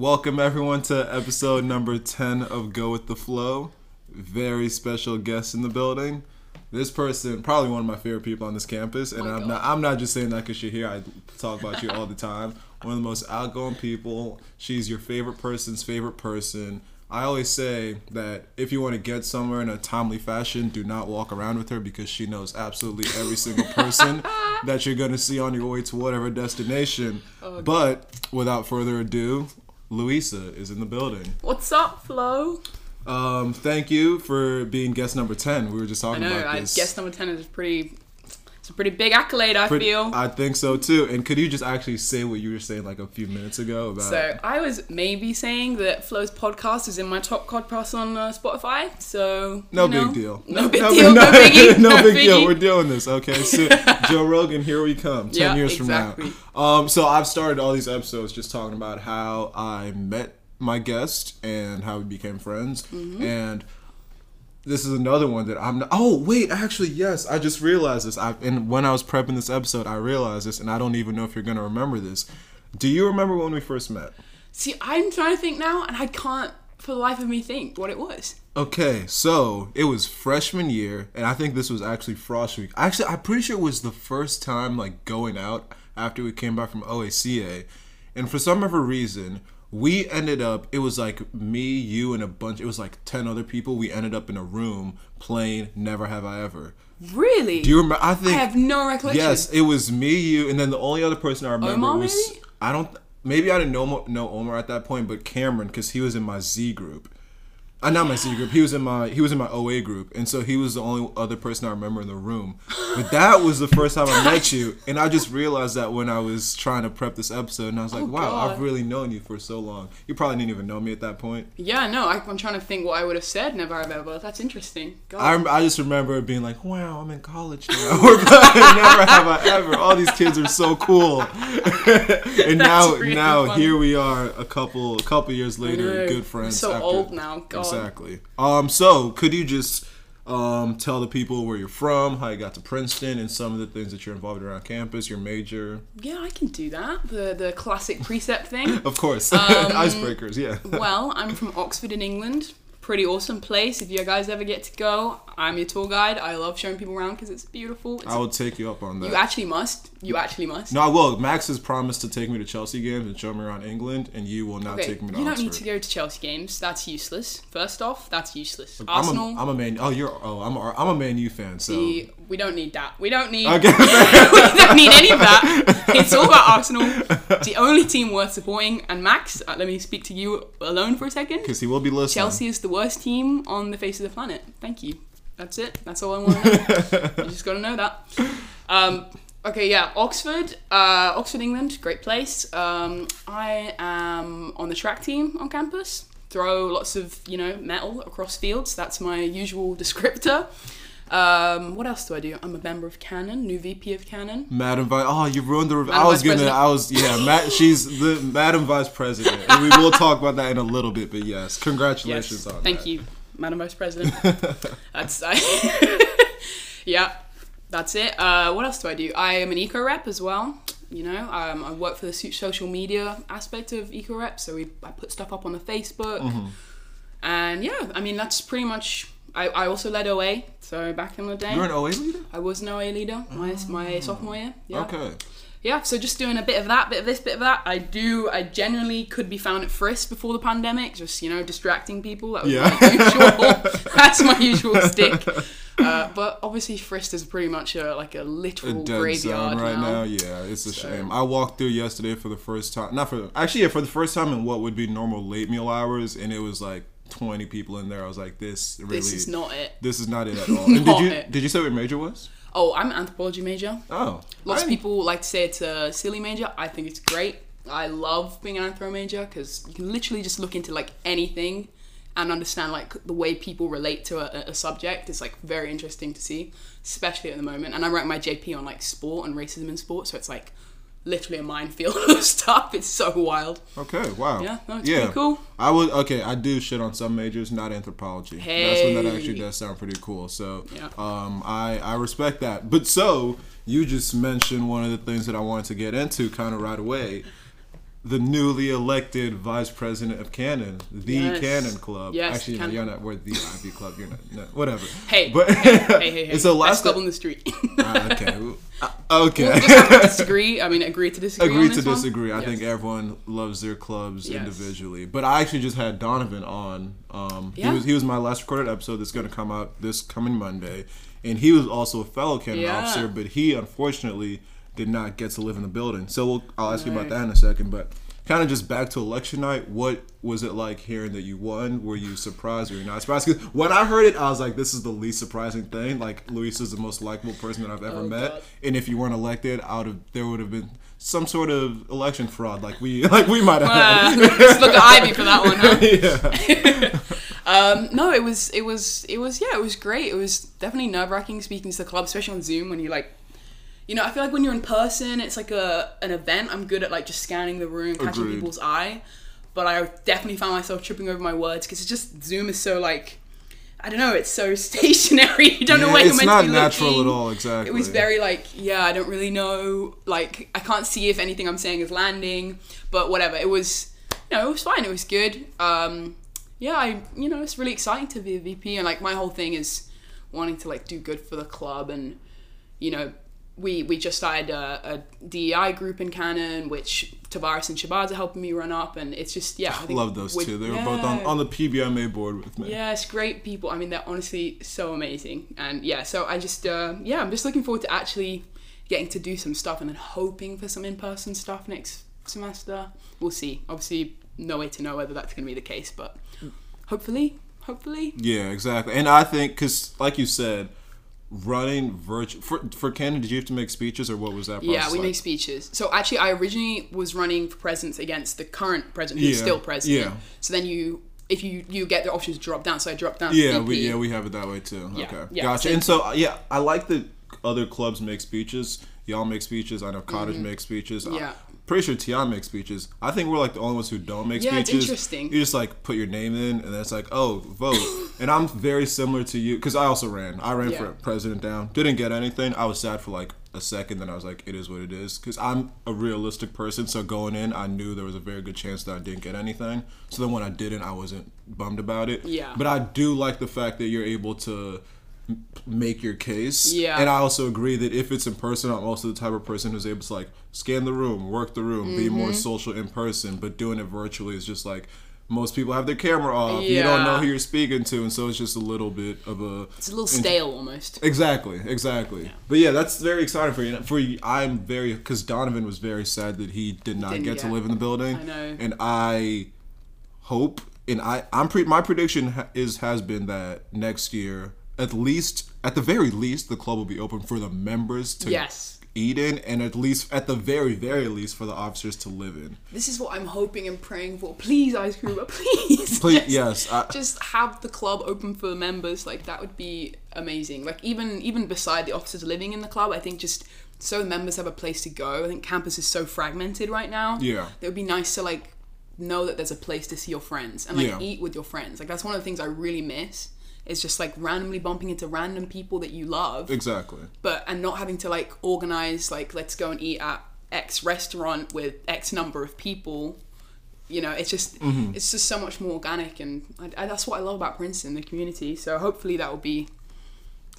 Welcome everyone to episode number 10 of Go With The Flow. Very special guest in the building. This person, probably one of my favorite people on this campus, and My I'm God. not I'm not just saying that because you're here. I talk about you all the time. One of the most outgoing people. She's your favorite person's favorite person. I always say that if you want to get somewhere in a timely fashion, do not walk around with her because she knows absolutely every single person that you're going to see on your way to whatever destination. Oh, but without further ado, Luisa is in the building. What's up, Flo? Um, thank you for being guest number 10. We were just I talking know. about I this. guess number ten is pretty. It's a pretty big accolade. I Pretty- feel. I think so too. And could you just actually say what you were saying like a few minutes ago about so I was maybe saying that Flo's podcast is in my top podcast on uh, Spotify. So No you know, big deal. No big deal. No, no- biggie. no no big deal. We're doing this, okay? So, Joe Rogan, here we come. Ten Yeah, years exactly. from now. Um, so I've started all these episodes just talking about how I met my guest and how we became friends. Mm-hmm. And this is another one that I'm not. Oh wait, actually yes, I just realized this. I and when I was prepping this episode, I realized this, and I don't even know if you're gonna remember this. Do you remember when we first met? See, I'm trying to think now, and I can't for the life of me think what it was. Okay, so it was freshman year, and I think this was actually Frosh Week. Actually, I'm pretty sure it was the first time like going out after we came back from OACA, and for some other reason, we ended up. It was like me, you, and a bunch. It was like ten other people. We ended up in a room playing Never Have I Ever. Really? Do you remember? I think I have no recollection. Yes, it was me, you, and then the only other person I remember Omar, was maybe? I don't. Maybe I didn't know know Omar at that point, but Cameron because he was in my Z group. Uh, not my Z group. He was in my he was in my OA group, and so he was the only other person I remember in the room. But that was the first time I met you, and I just realized that when I was trying to prep this episode, and I was like, Oh, "Wow, God. I've really known you for so long." You probably didn't even know me at that point. Yeah, no. I, I'm trying to think what I would have said. Never have ever. That's interesting. I, rem- I just remember being like, wow, I'm in college now. Never Have I Ever. All these kids are so cool. and now, really now funny. here we are, a couple, a couple years later, good friends. So after- old now. God. Exactly. Um. So, could you just um tell the people where you're from, how you got to Princeton, and some of the things that you're involved around campus, your major, Yeah, I can do that. The the classic precept thing. of course, Um, icebreakers. Yeah. well, I'm from Oxford in England. Pretty awesome place. If you guys ever get to go, I'm your tour guide. I love showing people around because it's beautiful. It's, I will take you up on that. you actually must. You actually must. no, I will. Max has promised to take me to Chelsea games and show me around England, and you will not Okay, take me to you don't Oxford. need to go to Chelsea games. That's useless. First off, that's useless. I'm Arsenal. a, I'm a man. Oh, you're. Oh, I'm. A, I'm a Man U fan. So. we don't need that. We don't need. Okay. we don't need any of that. It's all about Arsenal. It's the only team worth supporting. And Max, uh, let me speak to you alone for a second. Because he will be listening. Chelsea is the worst team on the face of the planet. Thank you. That's it. That's all I want to know. you just got to know that. Um, okay, yeah, Oxford, uh, Oxford, England, great place. Um, I am on the track team on campus. Throw lots of you know metal across fields. That's my usual descriptor. Um, what else do I do? I'm a member of Cannon, new VP of Cannon. Madam Vice. Oh, you ruined the. I was gonna. I was. Yeah. Matt. She's the Madam Vice President, and we will talk about that in a little bit. But yes, congratulations Yes, on thank that. you, Madam Vice President. that's I, yeah, that's it. Uh, what else do I do? I am an eco rep as well. You know, um, I work for the social media aspect of eco rep, so we I put stuff up on the Facebook, Mm-hmm. and yeah, I mean that's pretty much. I, I also led OA, so back in the day, You're an OA leader. I was an OA leader my my sophomore year. Yeah. Okay. Yeah, so just doing a bit of that, bit of this, bit of that. I do. I generally could be found at Frist before the pandemic, just you know, distracting people. That was Yeah. my usual. that's my usual stick. Uh, but obviously, Frist is pretty much a, like a A literal dead graveyard right now. now. Yeah, it's a So- shame. I walked through yesterday for the first time. Not for actually, yeah, for the first time in what would be normal late meal hours, and it was like 20 people in there. I was like, this really. This is not it. This is not it at all. And did you it. did you say what your major was? Oh, I'm an anthropology major. Oh, Lots I- of people like to say it's a silly major. I think it's great. I love being an anthro major because you can literally just look into like anything and understand like the way people relate to a, a subject. It's like very interesting to see, especially at the moment. And I write my JP on like sport and racism in sport, so it's like literally a minefield of stuff. It's so wild. Okay, wow. Yeah, no, pretty cool. I would okay. I do shit on some majors, not anthropology. That's when that actually does sound pretty cool. So, Yeah. um, I I respect that. But so you just mentioned one of the things that I wanted to get into kind of right away. The newly elected vice president of Cannon, the Yes. Cannon Club. Yes, Actually, no, Cannon. you're not. We're the Ivy Club. You're not. No, whatever. Hey, but hey, hey, hey. And so Best last club on the street. Ah, okay. Uh, okay. we'll just have to disagree. I mean, agree to disagree. Agree to this one? disagree. I Yes. think everyone loves their clubs Yes. individually. But I actually just had Donovan on. Um, Yeah. He was he was my last recorded episode that's going to come out this coming Monday, and he was also a fellow Cannon Yeah. officer, but he unfortunately did not get to live in the building. So we'll, I'll ask you about that in a second. But kind of just back to election night. What was it like hearing that you won? Were you surprised or you're not surprised? Because when I heard it, I was like, this is the least surprising thing. Like Luis is the most likable person that I've ever Oh, met, God. and if you weren't elected, I would have there would have been some sort of election fraud, like we like we might have. Uh, look at Ivy for that one. Huh? yeah. Um, no, it was it was it was yeah, it was great. It was definitely nerve wracking speaking to the club, especially on Zoom when you like. You know, I feel like when you're in person, it's like a an event. I'm good at like just scanning the room, catching Agreed. people's eye, but I definitely found myself tripping over my words because it's just Zoom is so like, I don't know, it's so stationary. You don't know Yeah, where you're it's meant not to be natural looking. at all. Exactly. It was very like, yeah, I don't really know. Like, I can't see if anything I'm saying is landing, but whatever. It was, you know, it was fine. It was good. Um, yeah, I, you know, it's really exciting to be a VP, and like my whole thing is wanting to like do good for the club, and you know, we we just started a, a DEI group in Cannon, which Tavares and Shabazz are helping me run up, and it's just yeah, I think Love those two. They were both on, on the PBMA board with me. Yes, great people. I mean, they're honestly so amazing. And yeah, so I just, uh, yeah, I'm just looking forward to actually getting to do some stuff and then hoping for some in person stuff next semester. We'll see. Obviously, no way to know whether that's going to be the case, but hopefully, hopefully. Yeah, exactly. And I think because, like you said, running virtual for for Cannon, did you have to make speeches or what was that? Process Yeah, we like? make speeches. So actually, I originally was running for president against the current president, who's Yeah, still president. yeah. So then you, if you you get the options to drop down, so I dropped down. Yeah, we yeah we have it that way too. Yeah, okay, yeah, gotcha. And so yeah, I like the other clubs make speeches. Y'all make speeches. I know Cottage makes speeches. Mm-hmm. Yeah. Pretty sure TI makes speeches. I think we're like the only ones who don't make Yeah, it's speeches. interesting. You just like put your name in, and then it's like, oh, vote. and I'm very similar to you because I also ran. I ran Yeah. for president down. Didn't get anything. I was sad for like a second. Then I was like, it is what it is. Because I'm a realistic person. So going in, I knew there was a very good chance that I didn't get anything. So then when I didn't, I wasn't bummed about it. Yeah. But I do like the fact that you're able to make your case. Yeah. And I also agree that if it's in person, I'm also the type of person who's able to like scan the room, work the room, be Mm-hmm. more social in person. But doing it virtually is just like most people have their camera off. You don't know who you're speaking to, and so it's just a little bit of a. It's a little stale almost. Exactly, exactly. But yeah, that's very exciting for you. For you, I'm very because Donovan was very sad that he did not Didn't get to live in the building. I know. and I hope, and I, I'm pre. My prediction ha- is has been that next year, at least, at the very least, the club will be open for the members to Yes. eat in, and at least, at the very, very least, for the officers to live in. This is what I'm hoping and praying for. Please, Eisgruber, please. Please, Just- yes, I, Just have the club open for the members. Like that would be amazing. Like even even beside the officers living in the club, I think just so the members have a place to go. I think campus is so fragmented right now. Yeah. It would be nice to like know that there's a place to see your friends and like Yeah. eat with your friends. Like that's one of the things I really miss. Is just like randomly bumping into random people that you love exactly. but and not having to like organize like let's go and eat at X restaurant with X number of people. You know, it's just Mm-hmm. it's just so much more organic, and I, I, that's what I love about Princeton, the community. So hopefully that will be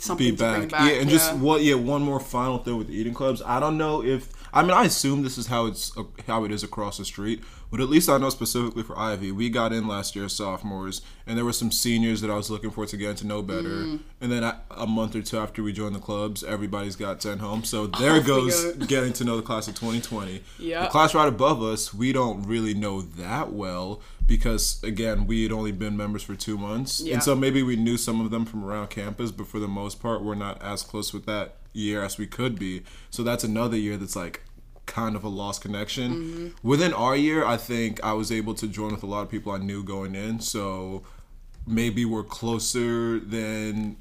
something be back. back. Yeah, and just what? Yeah, one more final thing with the eating clubs. I don't know if I mean I assume this is how it's uh, how it is across the street, but at least I know specifically for Ivy, we got in last year as sophomores, and there were some seniors that I was looking for to get to know better. Mm. And then a, a month or two after we joined the clubs, everybody's got sent home. So there we goes go. getting to know the class of 2020. Yeah. The class right above us, we don't really know that well because again, we had only been members for two months, Yeah. and so maybe we knew some of them from around campus, but for the most part, we're not as close with that year as we could be. So that's another year that's like kind of a lost connection. Mm-hmm. Within our year, I think I was able to join with a lot of people I knew going in, so maybe we're closer than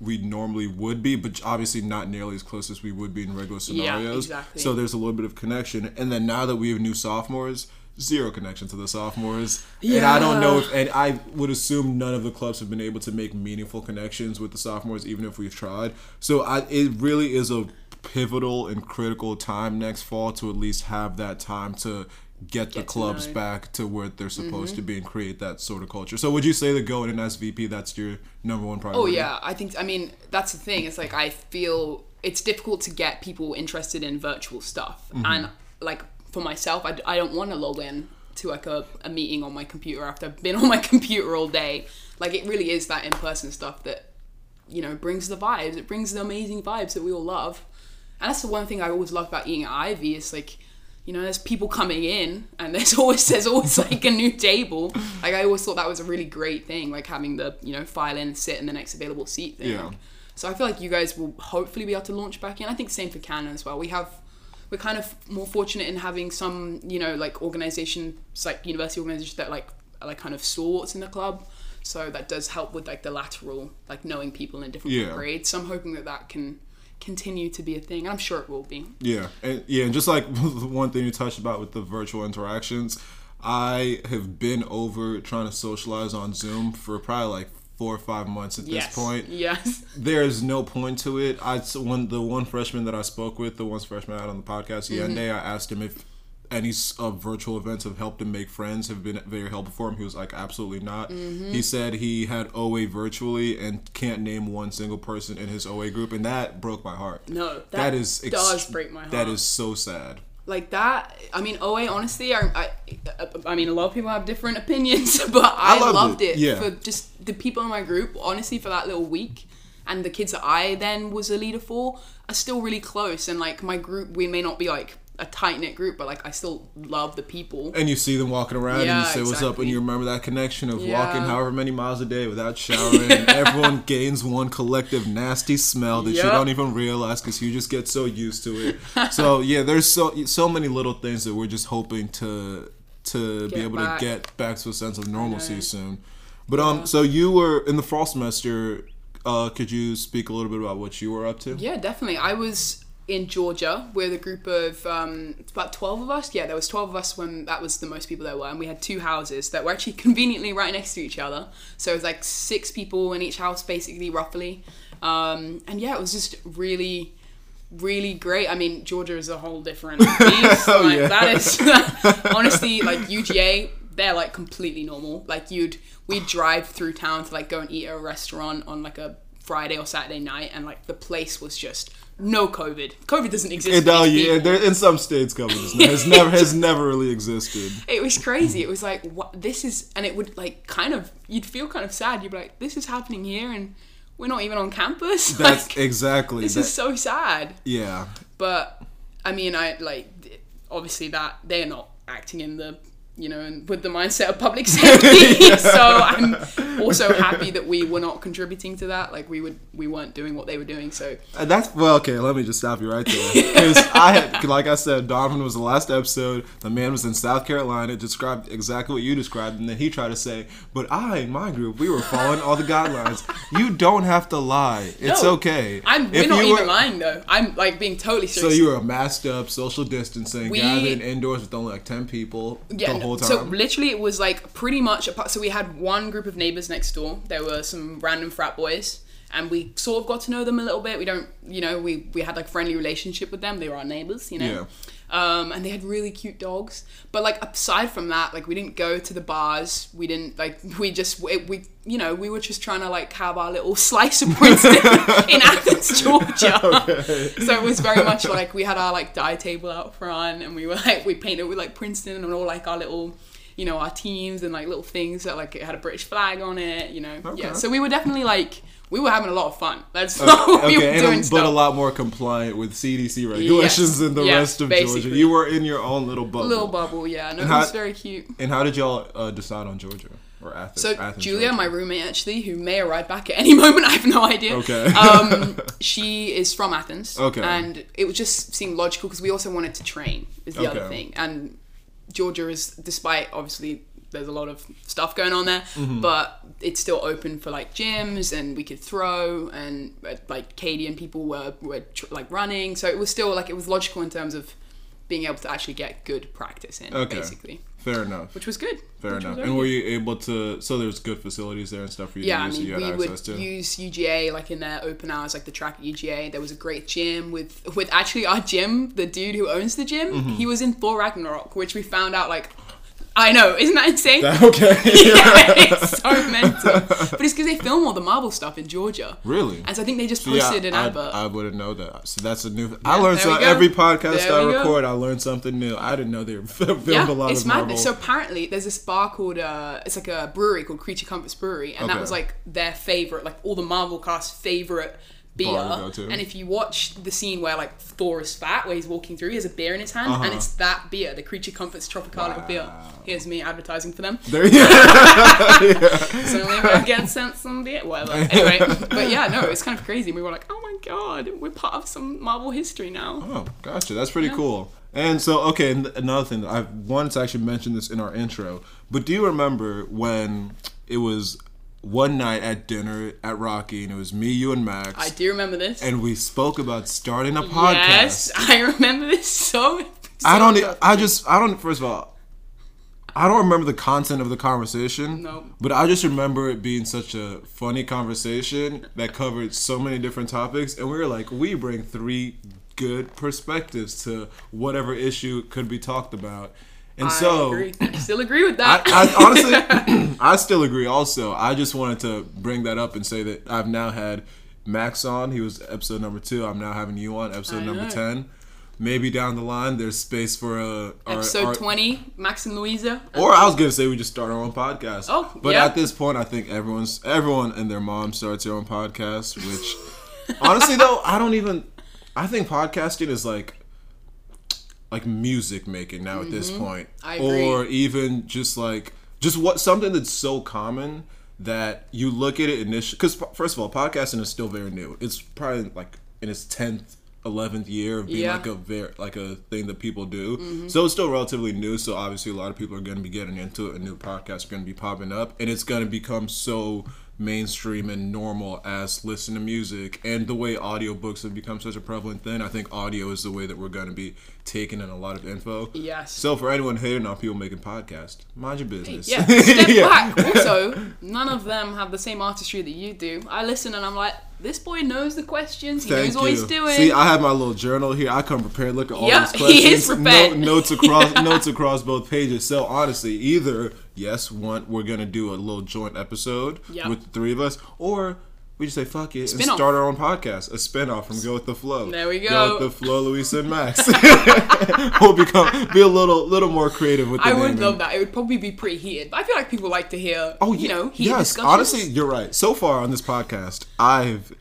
we normally would be, but obviously not nearly as close as we would be in regular Yeah, scenarios. exactly. So there's a little bit of connection, and then now that we have new sophomores, zero connection to the sophomores, and I don't know if, and I would assume none of the clubs have been able to make meaningful connections with the sophomores, even if we've tried. So I, it really is a pivotal and critical time next fall to at least have that time to get the Get to clubs know. back to where they're supposed Mm-hmm. to be and create that sort of culture. So would you say that going in as VP, that's your number one priority? Oh yeah, I think. I mean, that's the thing. It's like I feel it's difficult to get people interested in virtual stuff, Mm-hmm. and like for myself, I, I don't want to log in to like a, a meeting on my computer after I've been on my computer all day. Like it really is that in person stuff that you know brings the vibes. It brings the amazing vibes that we all love, and that's the one thing I always love about eating at Ivy. Is like. You know, there's people coming in, and there's always there's always like a new table. Like I always thought that was a really great thing, like having the you know file in, sit in the next available seat thing. Yeah. So I feel like you guys will hopefully be able to launch back in. I think same for Cannon as well. We have we're kind of more fortunate in having some you know like organizations like university organizations that like are like kind of stalwarts in the club. So that does help with like the lateral like knowing people in different Yeah. grades. So I'm hoping that that can continue to be a thing. I'm sure it will be. Yeah, and yeah, and just like one thing you touched about with the virtual interactions, I have been over trying to socialize on Zoom for probably like four or five months at yes. this point. Yes. There's no point to it. I when the one freshman that I spoke with, the one freshman out on the podcast, Mm-hmm. Yende, I asked him if any uh, virtual events have helped him make friends, have been very helpful for him. He was like, absolutely not. Mm-hmm. He said he had OA virtually and can't name one single person in his OA group, and that broke my heart. No, that, that is ex- does break my heart. That is so sad. like that i mean oa honestly I, I i mean a lot of people have different opinions but i, I loved loved, it, it, yeah. for just the people in my group honestly for that little week and the kids that i then was a leader for are still really close and like my group we may not be like a tight knit group but like i still love the people And you see them walking around and you Yeah, say what's up and you remember that connection of Yeah. walking however many miles a day without showering and everyone gains one collective nasty smell that you don't even realize because you just get so used to it. so yeah, there's so so many little things that we're just hoping to to be able back. to get back to a sense of normalcy soon. But um, so you were in the fall semester. Uh, could you speak a little bit about what you were up to? Yeah, definitely. I was in Georgia with a group of um, about twelve of us. Yeah, there was twelve of us when that was the most people there were, and we had two houses that were actually conveniently right next to each other. So it was like six people in each house, basically, roughly. Um, and yeah, it was just really. Really great. I mean, Georgia is a whole different beast. Oh, like, yeah. That is honestly like UGA. They're like completely normal. Like you'd we'd drive through town to like go and eat at a restaurant on like a Friday or Saturday night, and like the place was just no COVID. COVID doesn't exist. And, oh yeah, there in some states, government has never has never really existed. it was crazy. It was like what this is, and it would like kind of you'd feel kind of sad. You'd be like, this is happening here, and we're not even on campus. That's like, exactly. this that- is so sad. yeah. But I mean, I like obviously that they're not acting in the you know and with the mindset of public safety. so I'm also happy that we were not contributing to that. Like we would we weren't doing what they were doing. So Uh, That's well, okay. Let me just stop you right there because I had, like I said, Donovan was the last episode. The man was in South Carolina, described exactly what you described, and then he tried to say, "But I, in my group, we were following all the guidelines." You don't have to lie. It's No. okay. I'm we're If not you even were- lying though. I'm like being totally serious. So you were masked up, social distancing, We- gathered indoors with only like ten people Yeah, whole time. so literally it was like pretty much apart. So we had one group of neighbors next door. There were some random frat boys, and we sort of got to know them a little bit. We don't, you know, we we had like friendly relationship with them. They were our neighbors, you know. Um, and they had really cute dogs. But like aside from that, like we didn't go to the bars. We didn't like we just we, we you know we were just trying to like have our little slice of Princeton in Athens, Georgia. So it was very much like we had our like dye table out front, and we were like we painted with like Princeton and all like our little, you know, our teams and like little things that like it had a British flag on it, you know. Okay. Yeah. So we were definitely like we were having a lot of fun. That's not what we were okay, doing and, stuff. but a lot more compliant with CDC regulations than the Yes, rest of Georgia. You were in your own little bubble. little bubble, yeah. No, it how- very cute. And how did y'all uh, decide on Georgia or Athens? So Athens, Julia, Georgia? my roommate, actually, who may arrive back at any moment, I have no idea. Okay. um, she is from Athens. Okay. And it just seemed logical because we also wanted to train. Is the other thing, and Georgia is, despite obviously there's a lot of stuff going on there, Mm-hmm. but it's still open for like gyms and we could throw and uh, like Katie and people were were tr- like running, so it was still like it was logical in terms of being able to actually get good practice in, Okay. basically, Fair enough. which was good. Fair enough. And were you able to? So there's good facilities there and stuff for you Yeah, to I use. so mean, you had we access would to. use UGA like in their open hours, like the track at UGA. There was a great gym with with actually our gym. The dude who owns the gym, Mm-hmm. he was in Thor Ragnarok, which we found out like. I know, isn't that insane? okay. yeah, it's so mental. But it's because they film all the Marvel stuff in Georgia. Really? And so I think they just Yeah, posted an I, advert. I wouldn't know that. So that's a new. I learned so every podcast There I we go. record. I learned something new. I didn't know they were filmed yeah, a lot it's of Marvel. So apparently, there's this bar called uh, it's like a brewery called Creature Comforts Brewery, and that was like their favorite, like all the Marvel cast favorite beer. Go. And if you watch the scene where like Thor is fat, where he's walking through, he has a beer in his hand, and Uh-huh. it's that beer, the Creature Comforts Tropicalia beer. Here's me advertising for them. there, yeah. So maybe I get sent some beer, whatever. Anyway, but yeah, no, it's kind of crazy. We were like, oh my god, we're part of some Marvel history now. Oh, gotcha. That's pretty cool. And so, okay, and another thing that I wanted to actually mention this in our intro, but do you remember when it was one night at dinner at Rocky, and it was me, you, and Max, I do remember this. and we spoke about starting a podcast. Yes, I remember this so. so I don't. I just. I don't. First of all, I don't remember the content of the conversation. No. But I just remember it being such a funny conversation that covered so many different topics, and we were like, we bring three good perspectives to whatever issue could be talked about, and I so. agree. I still agree with I, that. I honestly, I still agree. Also, I just wanted to bring that up and say that I've now had Max on. He was episode number two. I'm now having you on episode I number know. ten. Maybe down the line, there's space for a our- Episode our- 20, Max and Luisa. Or I was gonna say we just start our own podcast. Oh, but yeah. at this point, I think everyone's everyone and their mom starts their own podcast. Which, honestly, though, I don't even. I think podcasting is like like music making now at this point, Mm-hmm. I agree. or even just like just what something that's so common that you look at it initially. Because first of all, podcasting is still very new. It's probably like in its tenth. 11th year of being Yeah. like a very like a thing that people do Mm-hmm. so it's still relatively new so obviously a lot of people are going to be getting into it and new podcasts are going to be popping up and it's going to become so mainstream and normal as listen to music and the way audiobooks have become such a prevalent thing i think audio is the way that we're going to be taking in a lot of info Yes. so for anyone hating on people making podcasts mind your business Yeah, step Yeah. back. Also, none of them have the same artistry that you do. I listen and I'm like, this boy knows the questions. He Thank knows what he's doing. See, I have my little journal here. I come prepared. Look at all Yeah, these questions. he is prepared. No- notes across notes across both pages. So honestly, either yes, one we're gonna do a little joint episode Yeah. with the three of us, or we just say fuck it and Spin-off. start our own podcast, a spinoff from Go with the Flow. There we Go go. with the Flow, Luisa and Max. we'll become be a little little more creative with the I would love that. It would probably be pretty heated. But I feel like people like to hear, Oh, you know, heated yes. discussions. Honestly, you're right. So far on this podcast, I've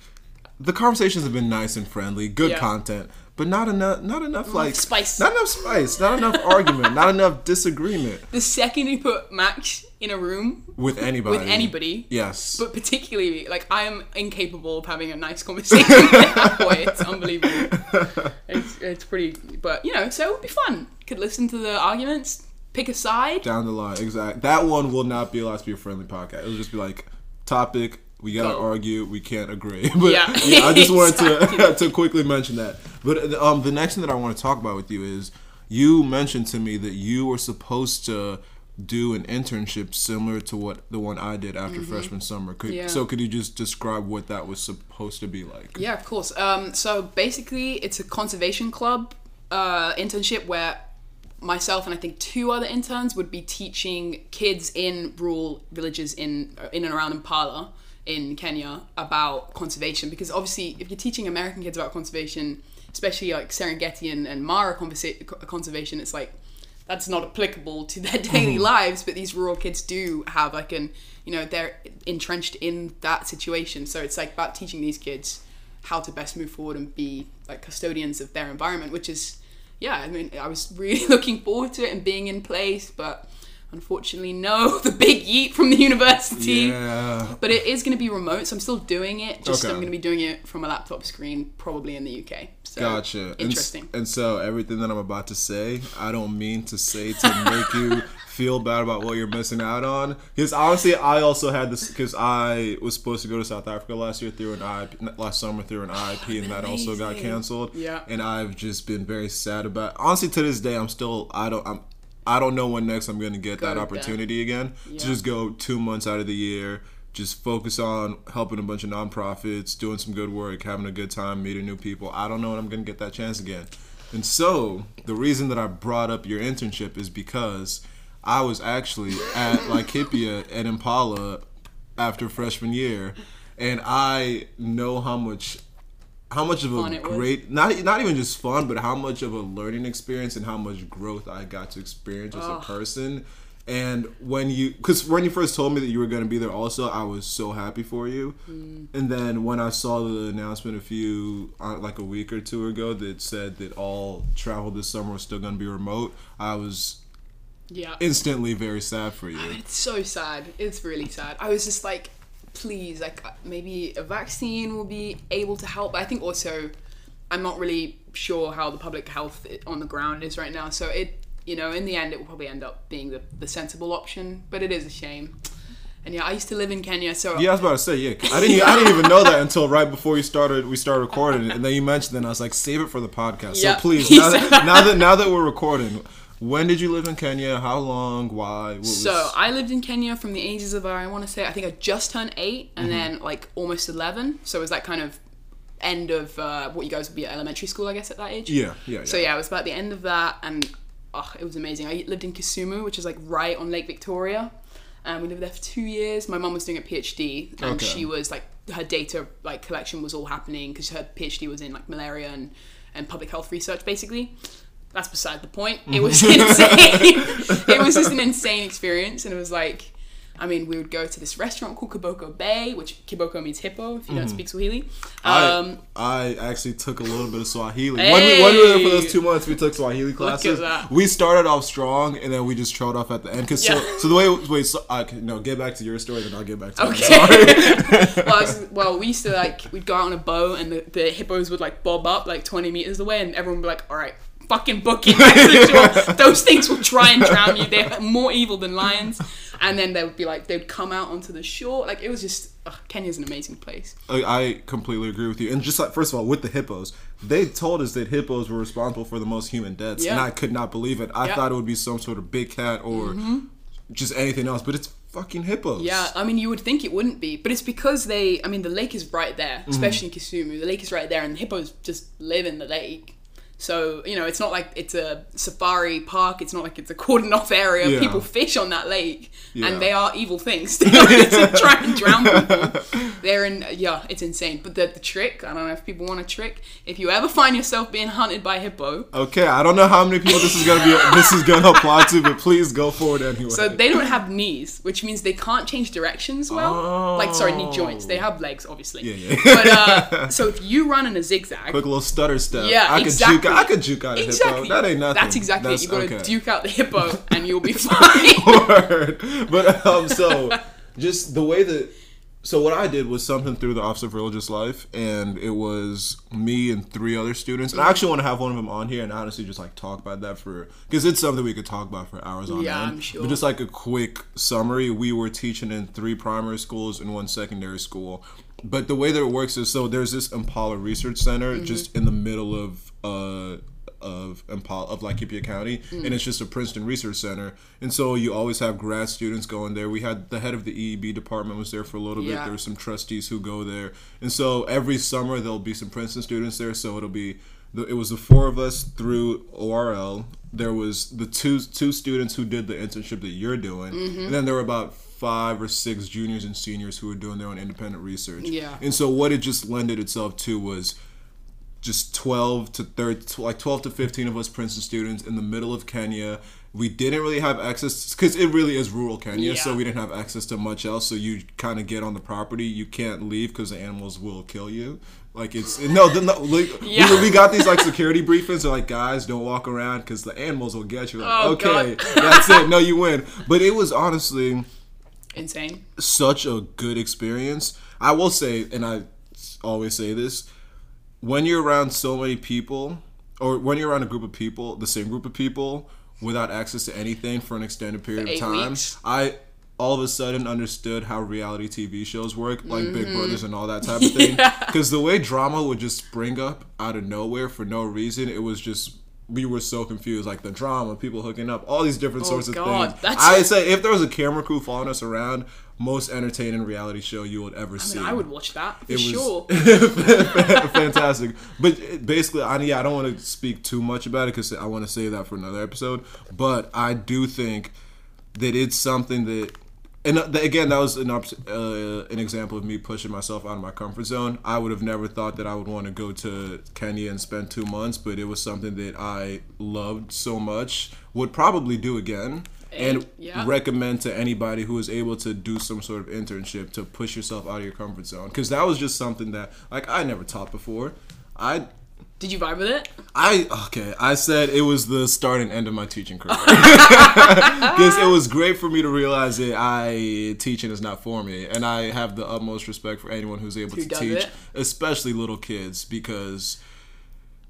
the conversations have been nice and friendly, good Yeah. content, but not enough. Not enough like spice. Not enough spice. Not enough argument. Not enough disagreement the second you put Max in a room with anybody. with anybody, Yes. but particularly, like, I am incapable of having a nice conversation that way. It's unbelievable. It's, it's pretty, but, you know, so it would be fun. Could listen to the arguments, pick a side. Down the line, exactly. That one will not be allowed to be a friendly podcast. It'll just be like topic. We gotta Go. argue. We can't agree. But Yeah. yeah, I just wanted to to quickly mention that. But um, the next thing that I want to talk about with you is you mentioned to me that you were supposed to do an internship similar to what the one I did after freshman summer. Could, Mm-hmm. Yeah. So could you just describe what that was supposed to be like? Yeah, of course. Um, so basically, it's a conservation club uh, internship where myself and I think two other interns would be teaching kids in rural villages in in and around Mpala in Kenya about conservation. Because obviously, if you're teaching American kids about conservation, especially like Serengeti and, and Mara conversa- conservation, it's like that's not applicable to their daily mm-hmm. lives but these rural kids do have like an you know they're entrenched in that situation so it's like about teaching these kids how to best move forward and be like custodians of their environment which is yeah i mean i was really looking forward to it and being in place but unfortunately, no, the big yeet from the university. Yeah. But it is going to be remote, so I'm still doing it. Just Okay. I'm going to be doing it from a laptop screen, probably in the UK. So Gotcha. And Interesting. And, so everything that I'm about to say, I don't mean to say to make you feel bad about what you're missing out on. Because honestly, I also had this because I was supposed to go to South Africa last year through an IIP, last summer through an oh, IIP, and that also got canceled. Yeah. And I've just been very sad about. Honestly, to this day, I'm still. I don't. I'm. I don't know when next I'm going to get Go that opportunity again Yeah. to just go two months out of the year, just focus on helping a bunch of nonprofits, doing some good work, having a good time, meeting new people. I don't know when I'm going to get that chance again. And so, the reason that I brought up your internship is because I was actually at Laikipia at Mpala after freshman year, and I know how much how much of a great not not even just fun, but how much of a learning experience and how much growth I got to experience as a person. And when you, because when you first told me that you were going to be there, also I was so happy for you. Mm. And then when I saw the announcement a few, uh, like a week or two ago, that said that all travel this summer was still going to be remote, I was yeah. instantly very sad for you. It's so sad. It's really sad. I was just like, please, like uh, maybe a vaccine will be able to help. But I think also, I'm not really sure how the public health on the ground is right now. So it, you know, in the end, it will probably end up being the, the sensible option. But it is a shame. And yeah, I used to live in Kenya, so Yeah, I was about to say yeah. I didn't. I didn't even know that until right before you started. We started recording, and then you mentioned. it, and I was like, save it for the podcast. Yeah. So please, now that, now that now that we're recording, when did you live in Kenya? How long? Why? What was, So I lived in Kenya from the ages of I want to say I think I just turned eight and Mm-hmm. then like almost eleven. So it was that kind of end of uh, what you guys would be at elementary school, I guess, at that age. yeah, yeah, yeah. So yeah, it was about the end of that, and oh, it was amazing. I lived in Kisumu, which is like right on Lake Victoria, and we lived there for two years. My mum was doing a PhD, and Okay. she was like her data like collection was all happening because her PhD was in like malaria and and public health research, basically. That's beside the point. It was mm-hmm. insane. it was just an insane experience, and it was like. I mean, we would go to this restaurant called Kiboko Bay, which Kiboko means hippo if you don't speak Swahili. Um, I, I actually took a little bit of Swahili. When, we, when we were there for those two months, we took Swahili classes. We started off strong, and then we just trailed off at the end. Cause Yeah. so, so the way wait, so, can, no, get back to your story, then I'll get back to. Okay. Sorry. well, was- well, we used to like we'd go out on a boat and the, the hippos would like bob up like twenty meters away, and everyone would be like, "All right, fucking book it back to the shore." Those things will try and drown you. They're more evil than lions. And then they would be like, they'd come out onto the shore. Like it was just, ugh, Kenya's an amazing place. I, I completely agree with you. And just like first of all, with the hippos, they told us that hippos were responsible for the most human deaths, and I could not believe it. I Yeah. Mm-hmm. thought it would be some sort of big cat or just anything else, but it's fucking hippos. Yeah, I mean, you would think it wouldn't be, but it's because they. I mean, the lake is right there, especially in Kisumu. The lake is right there, and the hippos just live in the lake. So you know, it's not like it's a safari park. It's not like it's a cordoned off area. Yeah. People fish on that lake, Yeah. and they are evil things. They like to try and drown people. They're in. Yeah, it's insane. But the, the trick. I don't know if people want a trick. If you ever find yourself being hunted by a hippo, Okay, I don't know how many people this is gonna be. this is gonna apply to, but please go forward anyway. So they don't have knees, which means they can't change directions well. Like sorry, knee joints. They have legs, obviously. Yeah, yeah. But uh, so if you run in a zigzag, quick little stutter step. Yeah, I could exactly. Juke. I could juke out a exactly. hippo. That ain't nothing. That's exactly it. You gotta okay. duke out the hippo, and you'll be fine. Word. But um, so just the way that so what I did was something through the Office of Religious Life, and it was me and three other students. And I actually want to have one of them on here and honestly just like talk about that for because it's something we could talk about for hours on Yeah, end. I'm sure. But just like a quick summary, we were teaching in three primary schools and one secondary school. But the way that it works is so there's this Mpala Research Center Mm-hmm. just in the middle of uh of Mpala of Laikipia County, Mm. and it's just a Princeton Research Center. And so you always have grad students going there. We had the head of the EEB department was there for a little bit. Yeah. There were some trustees who go there, and so every summer there'll be some Princeton students there. So it'll be the, it was the four of us through ORL. There was the two two students who did the internship that you're doing, Mm-hmm. and then there were about five or six juniors and seniors who were doing their own independent research. Yeah. And so what it just lended itself to was just 12 to 30 like 12 to 15 of us princeton students in the middle of kenya we didn't really have access because it really is rural kenya so we didn't have access to much else so you kind of get on the property you can't leave because the animals will kill you Like it's no, the, no like, Yeah. we, we got these like security briefings. They're like, guys, don't walk around because the animals will get you. Like, Oh, okay, God. that's it. No, you win. But it was honestly Insane. such a good experience. I will say, and I always say this, when you're around so many people, or when you're around a group of people, the same group of people, without access to anything for an extended period of time, weeks. I all of a sudden understood how reality TV shows work, like Big Mm-hmm. Brothers and all that type of thing. Because the way drama would just spring up out of nowhere for no reason, it was just. We were so confused, like the drama, people hooking up, all these different oh, sorts of Oh, God, things. I say if there was a camera crew following us around, most entertaining reality show you would ever I see. mean, I would watch that for It was sure. fantastic. But basically, I, yeah, I don't want to speak too much about it because I want to save that for another episode. But I do think that it's something that, and uh, that- again, that was an uh, an example of me pushing myself out of my comfort zone. I would have never thought that I would want to go to Kenya and spend two months, but it was something that I loved so much. Would probably do again. And Yeah. recommend to anybody who is able to do some sort of internship to push yourself out of your comfort zone because that was just something that like I never taught before. I Did you vibe with it? I okay. I said it was the start and end of my teaching career because it was great for me to realize that I teaching is not for me, and I have the utmost respect for anyone who's able Who to teach, it. especially little kids, because.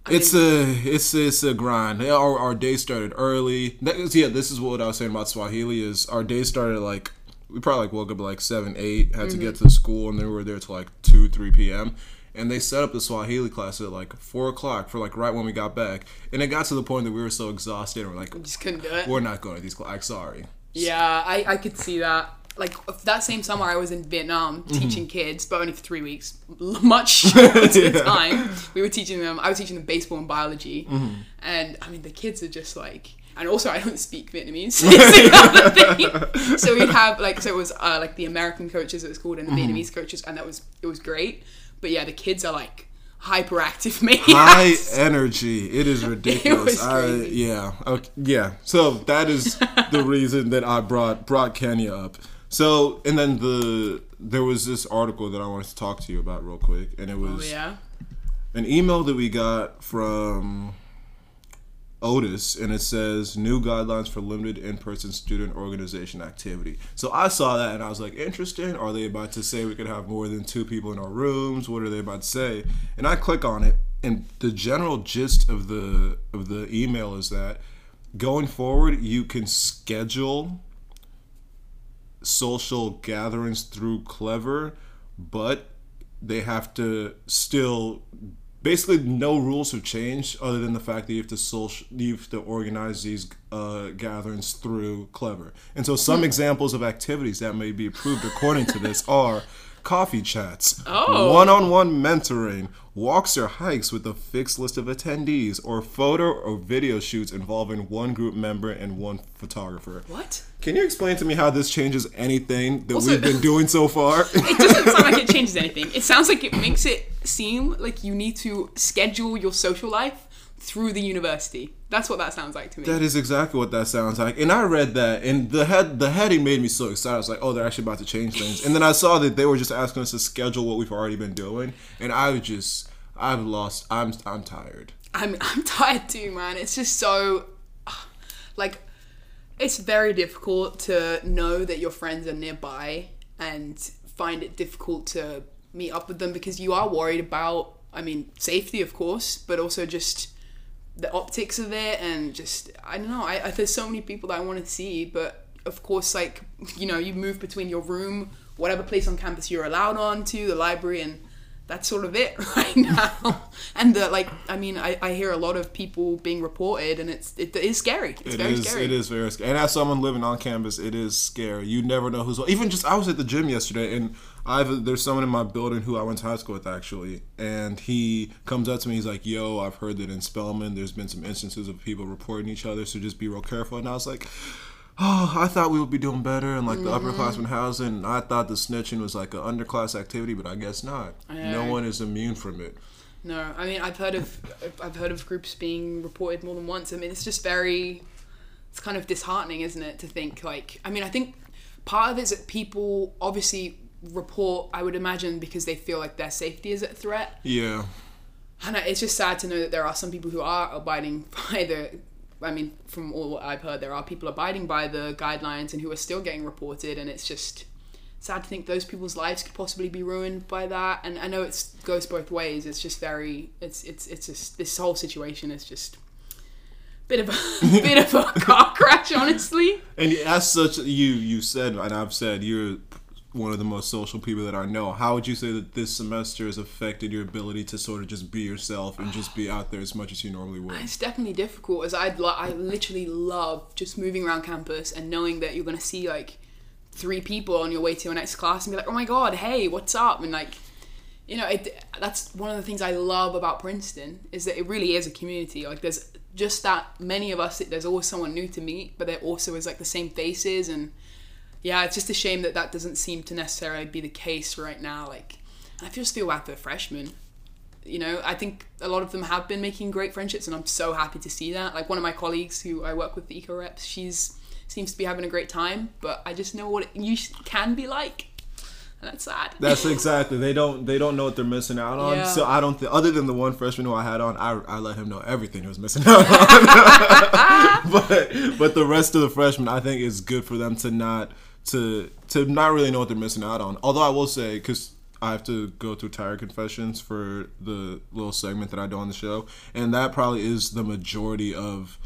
It's a it's it's a grind. Our, our day started early. Is, yeah, this is what I was saying about Swahili. Is our day started like we probably like woke up at like seven eight, had to get mm-hmm. to school, and then we were there till like two three p.m. And they set up the Swahili class at like four o'clock for like right when we got back, and it got to the point that we were so exhausted. And we're like, Just couldn't do it. we're not going to these classes. Sorry. Yeah, I, I could see that. Like that same summer, I was in Vietnam mm-hmm. teaching kids, but only for three weeks, much shorter Yeah. time. We were teaching them. I was teaching them baseball and biology, mm-hmm. and I mean the kids are just like. And also, I don't speak Vietnamese. It's the other thing. So we'd have like, so it was uh, like the American coaches it was called, and the mm-hmm. Vietnamese coaches, and that was it was great. But yeah, the kids are like hyperactive High energy. It is ridiculous. was I, yeah. Okay, yeah. So that is the reason that I brought brought Kenya up. So and then the there was this article that I wanted to talk to you about real quick, and it oh, was Oh yeah. an email that we got from ODUS, and it says new guidelines for limited in-person student organization activity. So I saw that and I was like, interesting. Are they about to say we could have more than two people in our rooms? What are they about to say? And I click on it, and the general gist of the of the email is that going forward, you can schedule social gatherings through Clever, but they have to still basically no rules have changed other than the fact that you have to social you have to organize these uh, gatherings through Clever. And so some examples of activities that may be approved according to this are coffee chats, Oh. one-on-one mentoring, walks or hikes with a fixed list of attendees, or photo or video shoots involving one group member and one photographer. What? Can you explain to me how this changes anything that Also- we've been doing so far? It doesn't sound like it changes anything. It sounds like it makes it seem like you need to schedule your social life through the university. That's what that sounds like to me. that is exactly what that sounds like. And I read that, and the head the heading made me so excited. I was like, oh, they're actually about to change things. And then I saw that they were just asking us to schedule what we've already been doing, and I was just, I've lost. I'm I'm tired. I'm I'm tired too, man. It's just so like it's very difficult to know that your friends are nearby and find it difficult to meet up with them because you are worried about I mean safety of course, but also just the optics of it and just I don't know. I, I there's so many people that I want to see, but of course like you know you move between your room, whatever place on campus you're allowed on to the library and that's sort of it right now. and the like, I mean, I, I hear a lot of people being reported, and it's it is scary. It's It very is. scary. It is very scary. And as someone living on campus, it is scary. You never know who's. Even just I was at the gym yesterday, and I've there's someone in my building who I went to high school with actually, and he comes up to me. He's like, "Yo, I've heard that in Spelman, there's been some instances of people reporting each other, so just be real careful." And I was like. Oh, I thought we would be doing better in like the Mm-hmm. upperclassmen housing. I thought the snitching was like an underclass activity, but I guess not. No one is immune from it. No, I mean, I've heard of I've heard of groups being reported more than once. I mean, it's just very, it's kind of disheartening, isn't it, to think like. I mean, I think part of it is that people obviously report. I would imagine because they feel like their safety is at threat. Yeah. And it's just sad to know that there are some people who are abiding by the. I mean, from all what I've heard, there are people abiding by the guidelines and who are still getting reported, and it's just sad to think those people's lives could possibly be ruined by that. And I know it goes both ways. It's just very. It's it's it's just this whole situation is just bit of a bit of a car crash, honestly. And as such, you you said, and I've said, you're one of the most social people that I know. How would you say that this semester has affected your ability to sort of just be yourself and just be out there as much as you normally would? It's definitely difficult as lo- I literally love just moving around campus and knowing that you're gonna see like three people on your way to your next class and be like, oh my god, hey, what's up? And like, you know, it, that's one of the things I love about Princeton is that it really is a community. Like, there's just that many of us. There's always someone new to meet, but there also is like the same faces and yeah, it's just a shame that that doesn't seem to necessarily be the case right now. Like, I just feel bad for the freshmen. You know, I think a lot of them have been making great friendships, and I'm so happy to see that. Like one of my colleagues who I work with, the eco reps, she's seems to be having a great time, but I just know what it you can be like, and that's sad. That's exactly. They don't. They don't know what they're missing out on. Yeah. So I don't. Th- other than the one freshman who I had on, I, I let him know everything he was missing out on. but but the rest of the freshmen, I think, is good for them to not to to not really know what they're missing out on. Although I will say, because I have to go through tire confessions for the little segment that I do on the show, and that probably is the majority of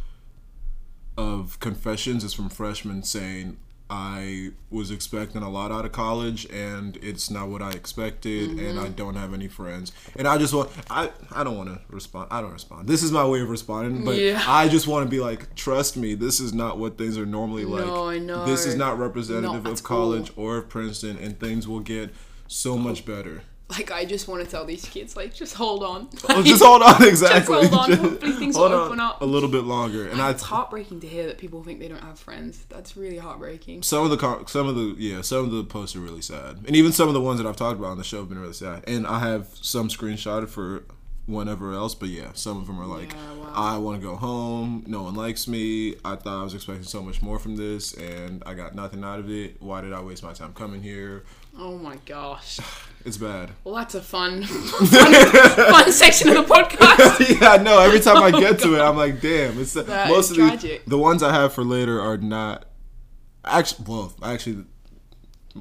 of confessions is from freshmen saying I was expecting a lot out of college and it's not what I expected and Mm-hmm. I don't have any friends. And I just want I I don't want to respond. I don't respond. This is my way of responding, but Yeah. I just want to be like trust me, this is not what things are normally like. No, I know. This is not representative No, of college or of Princeton and things will get so much better. Like I just want to tell these kids, like, just hold on. Oh, just hold on exactly. hold on. Hopefully things will open up. a little bit longer. And I it's heartbreaking to hear that people think they don't have friends. That's really heartbreaking. some of the some of the yeah some of the posts are really sad and even some of the ones that i've talked about on the show have been really sad and i have some screenshotted for whenever else but yeah some of them are like Yeah, wow. i want to go home no one likes me i thought i was expecting so much more from this and i got nothing out of it why did i waste my time coming here Oh my gosh. it's bad Well, that's a fun, fun, fun section of the podcast. yeah, no. Every time I oh get to it, I'm like, damn. It's That most of the the ones I have for later are not actually. Well, actually,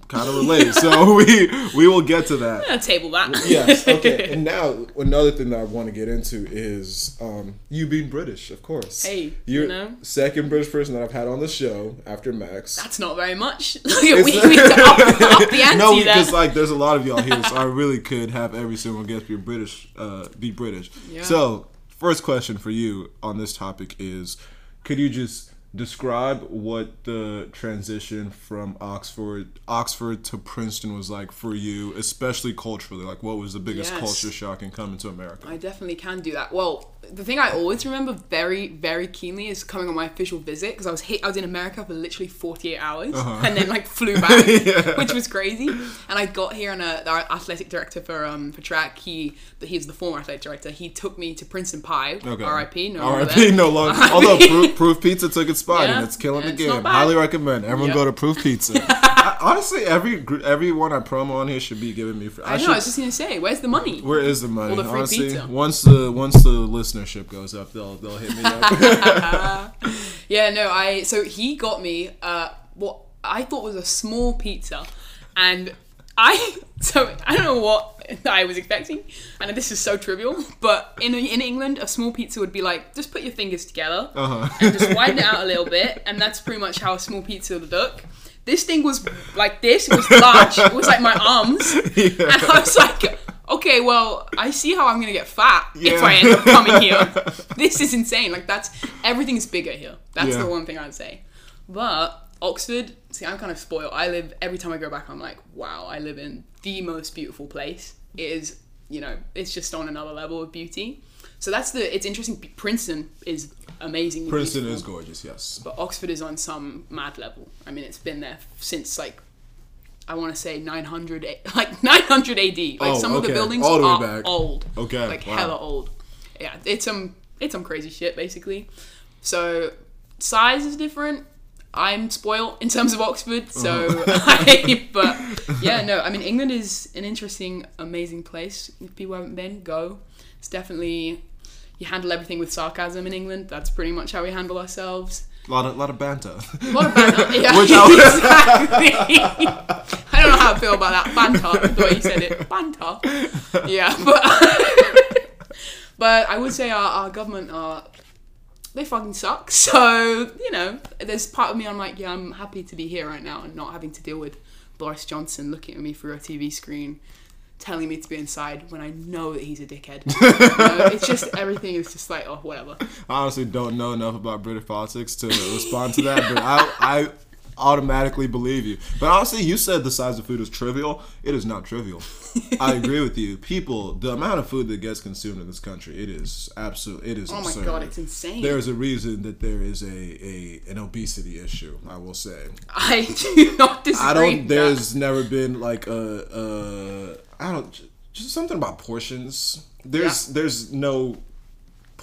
kind of relate. so we we will get to that. I'll table that. yes. Okay. And now another thing that I want to get into is um, you being British, of course. Hey, you're you know. second British person that I've had on the show after Max. That's not very much. we, we need to up, up the ante no, because like there's a lot of y'all here, so I really could have every single guest be British, uh, be British. Yeah. So, first question for you on this topic is, could you just describe what the transition from Oxford, Oxford to Princeton was like for you, especially culturally? Like, what was the biggest Yes. culture shock in coming to America? I definitely can do that. Well, the thing I always remember very, very keenly is coming on my official visit because I was hit, I was in America for literally 48 hours and then like flew back, which was crazy. And I got here and uh, our athletic director for um for track, he he's the former athletic director. He took me to Princeton Pie, Okay. R.I.P. No R.I.P. No longer. Although Proof, Proof Pizza took its spot Yeah, and it's killing the it's game. Highly recommend. Everyone Yep. go to Proof Pizza. I, honestly, every everyone I promo on here should be giving me. Free. I know. I was just gonna say, where's the money? Where is the money? The free Honestly, pizza. once the once the listenership goes up, they'll they'll hit me up. Yeah, no, I so he got me uh what I thought was a small pizza and I so I don't know what I was expecting, and this is so trivial, but in in England, a small pizza would be like just put your fingers together Uh-huh. and just widen it out a little bit, and that's pretty much how a small pizza would look. This thing was like this; it was large. It was like my arms, and I was like, okay, well, I see how I'm gonna get fat if I end up coming here. This is insane. Like that's everything's bigger here. That's Yeah. the one thing I'd say. But Oxford, see, I'm kind of spoiled. I live every time I go back. I'm like, wow, I live in the most beautiful place. It is, you know, it's just on another level of beauty. So that's the. It's interesting. Princeton is amazing. Princeton is gorgeous. Yes. but Oxford is on some mad level. I mean, it's been there since like I want to say 900, like 900 AD. Like Oh, some of the okay. buildings All the are back. old. Okay, like wow. hella old. Yeah, it's some it's some crazy shit basically. So size is different. I'm spoiled in terms of Oxford, so uh-huh. I, but yeah, no, I mean England is an interesting, amazing place. If people haven't been, go. It's definitely you handle everything with sarcasm in England. That's pretty much how we handle ourselves. A lot of lot of banter. A lot of banter. Yeah, Which I exactly. I don't know how I feel about that banter. The way you said it, banter. Yeah, but but I would say our, our government are they fucking suck. So you know, there's part of me I'm like, yeah, I'm happy to be here right now and not having to deal with Boris Johnson looking at me through a TV screen. Telling me to be inside when I know that he's a dickhead. You know, it's just everything is just like oh whatever. I honestly don't know enough about British politics to respond to that, but I, I automatically believe you. But honestly, you said the size of food is trivial. It is not trivial. I agree with you. People, the amount of food that gets consumed in this country, it is absolute. It is. Oh my absurd. god, it's insane. There is a reason that there is a, a an obesity issue. I will say. I do not disagree. I don't. There's never been like a, a I don't just something about portions. There's there's no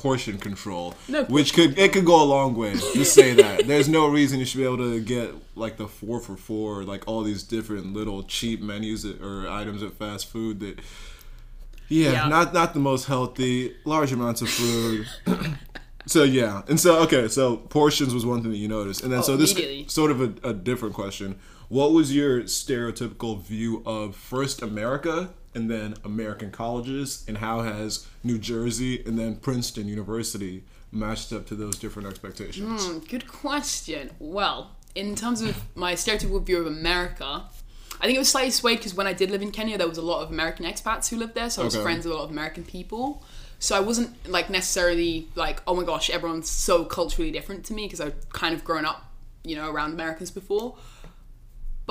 portion control, No which could it could go a long way. Just say that. There's no reason you should be able to get like the four for four, like all these different little cheap menus or items at fast food that. Yeah, Yeah. not not the most healthy. Large amounts of food. So yeah, and so okay, so portions was one thing that you noticed, and then Oh, so this sort of a, a different question. What was your stereotypical view of first America and then American colleges, and how has New Jersey and then Princeton University matched up to those different expectations? Hmm, good question. Well, in terms of my stereotypical view of America, I think it was slightly swayed because when I did live in Kenya, there was a lot of American expats who lived there, so I was Okay. friends with a lot of American people. So I wasn't like necessarily like, oh my gosh, everyone's so culturally different to me because I've kind of grown up, you know, around Americans before.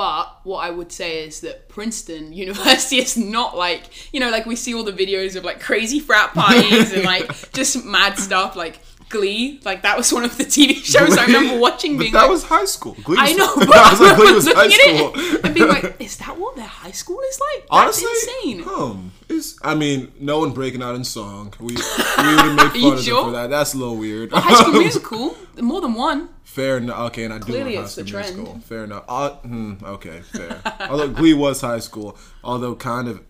But what I would say is that Princeton University is not like, you know, like we see all the videos of like crazy frat parties and like just mad stuff like Glee. Like that was one of the TV shows I remember watching But being that like, was high school. Glee I know, but I was like, I Glee was was high looking school. at it and being like, is that what their high school is like? That's Honestly, insane. Um, it's, I mean, no one breaking out in song. We we would have made fun of them for that. That's a little weird. High School Musical, more than one. Fair enough. Okay, and I do love High School trend. Fair enough. Uh, hmm, okay, fair. although Glee was high school, although kind of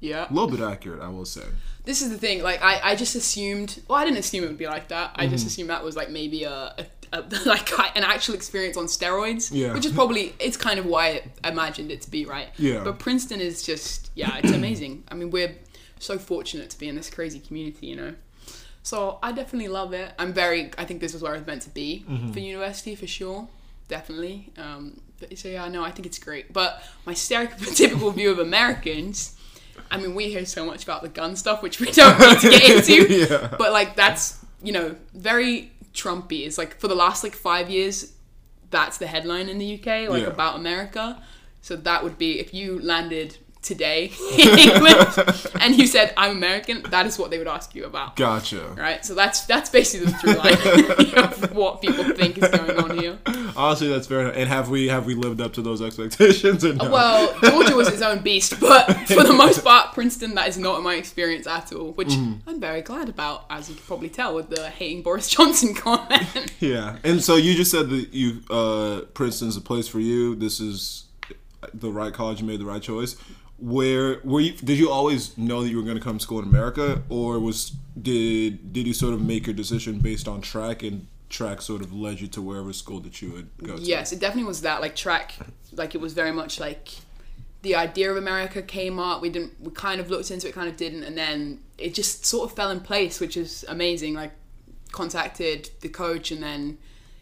Yeah. a little bit accurate, I will say. This is the thing. Like, I, I just assumed. Well, I didn't assume it would be like that. I Mm-hmm. just assumed that was like maybe a, a, a like an actual experience on steroids. Yeah. Which is probably it's kind of why I imagined it to be right. Yeah. But Princeton is just yeah, it's amazing. I mean, we're so fortunate to be in this crazy community. You know. So I definitely love it. I'm very. I think this is where I was meant to be Mm-hmm. for university for sure. Definitely. Um, but, so yeah, no, I think it's great. But my stereotypical view of Americans. I mean, we hear so much about the gun stuff, which we don't need to get into. Yeah. But like, that's you know very Trumpy. It's like for the last like five years, that's the headline in the UK, like Yeah. about America. So that would be if you landed today in England and you said I'm American, that is what they would ask you about. Gotcha. Right, so that's that's basically the through line of what people think is going on here. Honestly, that's fair enough. And have we have we lived up to those expectations? Or no? Well, Georgia was its own beast, but for the most part, Princeton that is not my experience at all, which Mm-hmm. I'm very glad about, as you can probably tell with the hating Boris Johnson comment. yeah. And so you just said that you uh, Princeton's a place for you. This is the right college. You made the right choice. Where were you? Did you always know that you were going to come to school in America, or was did did you sort of make your decision based on track and track sort of led you to wherever school that you would go to? yes, it definitely was that like track. Like it was very much like the idea of America came up. We didn't. We kind of looked into it, kind of didn't, and then it just sort of fell in place, which is amazing. Like contacted the coach, and then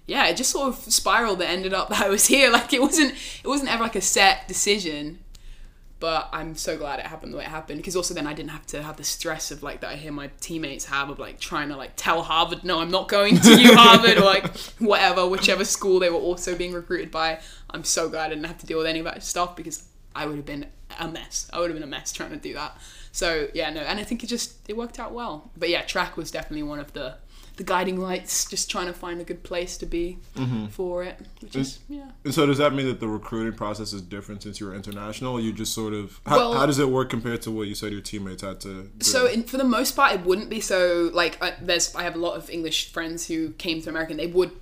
yeah, it just sort of spiraled. That ended up that I was here. Like it wasn't. It wasn't ever like a set decision. But I'm so glad it happened the way it happened because also then I didn't have to have the stress of like that I hear my teammates have of like trying to like tell Harvard no I'm not going to you Harvard or like whatever whichever school they were also being recruited by. I'm so glad I didn't have to deal with any of that stuff because I would have been a mess. I would have been a mess trying to do that. So yeah, no, and I think it just it worked out well. But yeah, track was definitely one of the the guiding lights, just trying to find a good place to be Mm-hmm. for it, which is yeah. And so does that mean that the recruiting process is different since you're international? You just sort of how, Well- how does it work compared to what you said your teammates had to? Do? So in, for the most part, it wouldn't be so. Like, I, there's I have a lot of English friends who came to America. and They would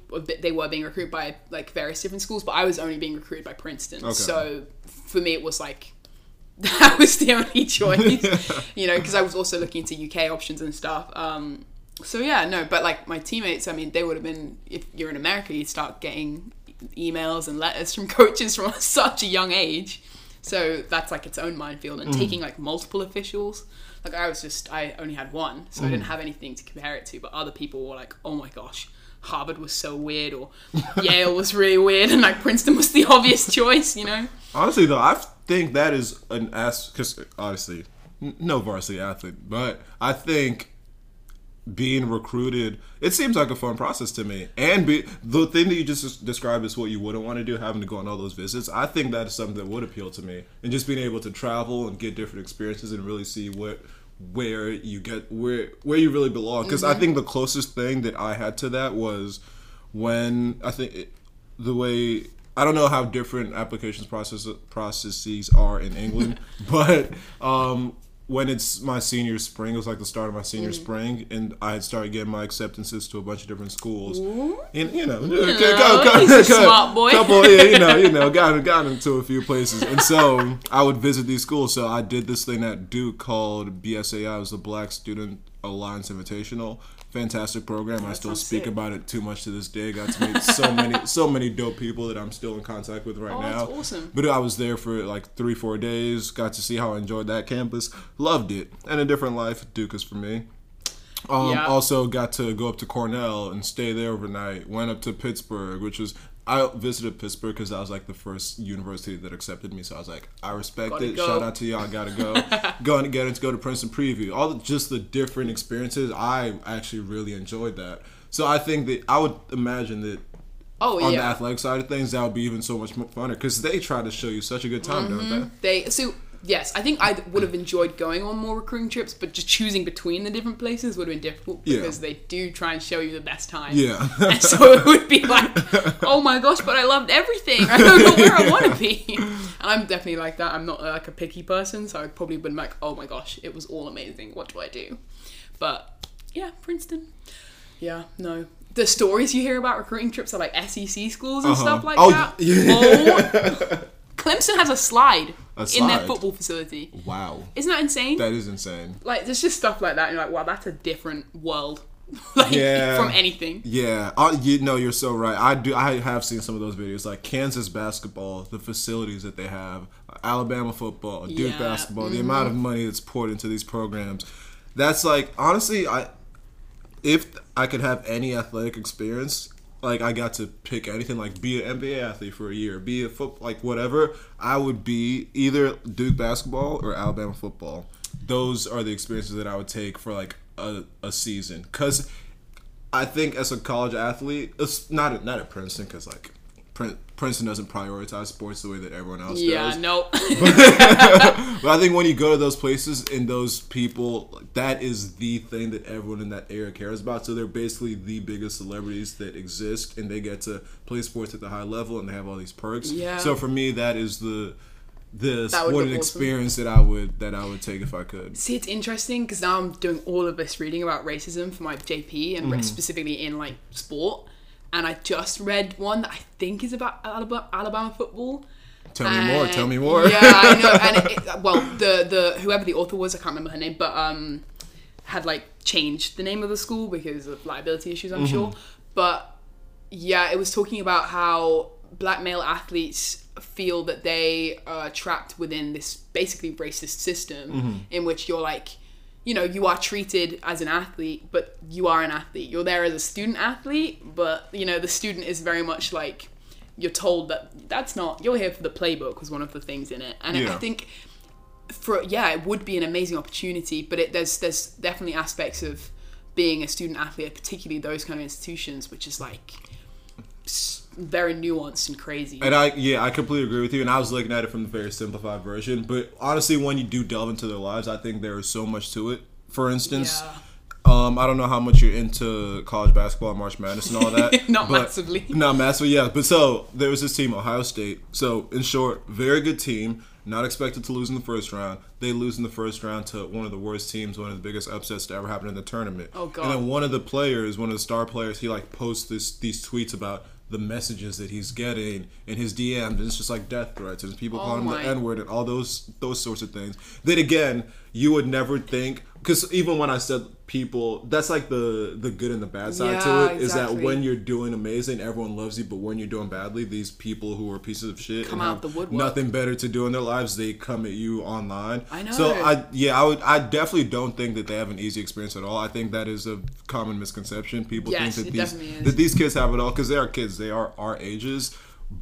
they were being recruited by like various different schools, but I was only being recruited by Princeton. Okay. So for me, it was like that was the only choice, you know, because I was also looking into UK options and stuff. Um, so yeah, no, but like my teammates, I mean, they would have been if you're in America, you start getting emails and letters from coaches from such a young age. So that's like its own minefield, and mm-hmm. taking like multiple officials. Like I was just, I only had one, so I didn't mm. have anything to compare it to. But other people were like, "Oh my gosh, Harvard was so weird," or Yale was really weird, and like Princeton was the obvious choice, you know? Honestly, though, I think that is an ass because obviously n- no varsity athlete, but I think being recruited, it seems like a fun process to me. And be the thing that you just described is what you wouldn't want to do, having to go on all those visits. I think that is something that would appeal to me, and just being able to travel and get different experiences and really see what where you get where where you really belong. Because I think the closest thing that I had to that was when I think it, the way I don't know how different applications process processes are in England, but um, when it's my senior spring, it was like the start of my senior mm. spring, and I had started getting my acceptances to a bunch of different schools, and you know, he's a smart boy. couple, yeah, you know, you know, got got into a few places, and so I would visit these schools. So I did this thing at Duke called BSAI, it was the Black Student Alliance Invitational. Fantastic program. I still speak sick. about it too much to this day. Got to meet so many, so many dope people that I'm still in contact with right Oh, now. that's awesome. But I was there for like three, four days. Got to see how I enjoyed that campus. Loved it. And a different life. Duke is for me. Um, Yeah. Also got to go up to Cornell and stay there overnight. Went up to Pittsburgh, which was I visited Pittsburgh because that was like the first university that accepted me. So I was like, I respect Gotta it. go. Shout out to y'all. Gotta go. Going to get into go to Princeton preview. All the, just the different experiences. I actually really enjoyed that. So I think that I would imagine that Oh on the athletic side of things, that would be even so much more funner because they try to show you such a good time, Mm-hmm. don't they? They so yes, I think I would have enjoyed going on more recruiting trips, but just choosing between the different places would have been difficult Yeah. because they do try and show you the best time. Yeah. And so it would be like, oh my gosh, but I loved everything. I don't know where I want to be. And I'm definitely like that. I'm not like a picky person, so I'd probably been like, oh my gosh, it was all amazing. What do I do? But yeah, Princeton. Yeah, no. The stories you hear about recruiting trips are like SEC schools and Uh-huh. stuff like Oh, that. yeah. Oh. Clemson has a slide, A in their football facility. wow. Isn't that insane? That is insane. like, there's just stuff like that, and you're like, wow, that's a different world. like, Yeah. from anything. Yeah, uh, you know you're so right. I do. I have seen some of those videos, like Kansas basketball, the facilities that they have, Alabama football, Duke Yeah, mm-hmm. basketball, the amount of money that's poured into these programs. That's like honestly, I if I could have any athletic experience, like I got to pick anything, like be an NBA athlete for a year, be a foot, like whatever, I would be either Duke basketball or Alabama football. Those are the experiences that I would take for like a, a season, because I think as a college athlete, it's not not at Princeton, because like Princeton doesn't prioritize sports the way that everyone else Yeah, does. Yeah, no. But I think when you go to those places and those people, that is the thing that everyone in that area cares about. So they're basically the biggest celebrities that exist, and they get to play sports at the high level, and they have all these perks. Yeah. So for me, that is the the That sporting awesome. experience that I would that I would take if I could. See, it's interesting because now I'm doing all of this reading about racism for my JP and Mm-hmm. specifically in like sport. And I just read one that I think is about Alabama, Alabama football. Tell me more. Tell me more. Yeah, I know. And it, it- well, the the whoever the author was, I can't remember her name, but um, had like changed the name of the school because of liability issues, I'm sure. But yeah, it was talking about how black male athletes feel that they are trapped within this basically racist system in which you're like you know you are treated as an athlete but you are an athlete you're there as a student athlete but you know the student is very much like you're told that that's not you're here for the playbook was one of the things in it and i Yeah. think for yeah it would be an amazing opportunity but it, there's there's definitely aspects of being a student athlete particularly those kind of institutions which is like very nuanced and crazy And I, yeah, I completely agree with you. And I was looking at it from the very simplified version. But honestly, when you do delve into their lives, I think there is so much to it. For instance, yeah Um, I don't know how much you're into college basketball, March Madness, and all that. Not massively. Not massively, yeah. But so there was this team, Ohio State. So in short, very good team. Not expected to lose in the first round. They lose in the first round to one of the worst teams, one of the biggest upsets to ever happen in the tournament. Oh, God. And then one of the players, one of the star players, he like posts this these tweets about the messages that he's getting in his DMs, and it's just like death threats and people Oh, calling him the N word and all those those sorts of things. Then again, you would never think because even when I said people, that's like the the good and the bad side Yeah, to it. Is that when you're doing amazing, everyone loves you, but when you're doing badly, these people who are pieces of shit Come and out have the woodwork. nothing better to do in their lives, they come at you online. I know. So I yeah, I would I definitely don't think that they have an easy experience at all. I think that is a common misconception. People Yes, think that these that these kids have it all because they are kids. They are our ages.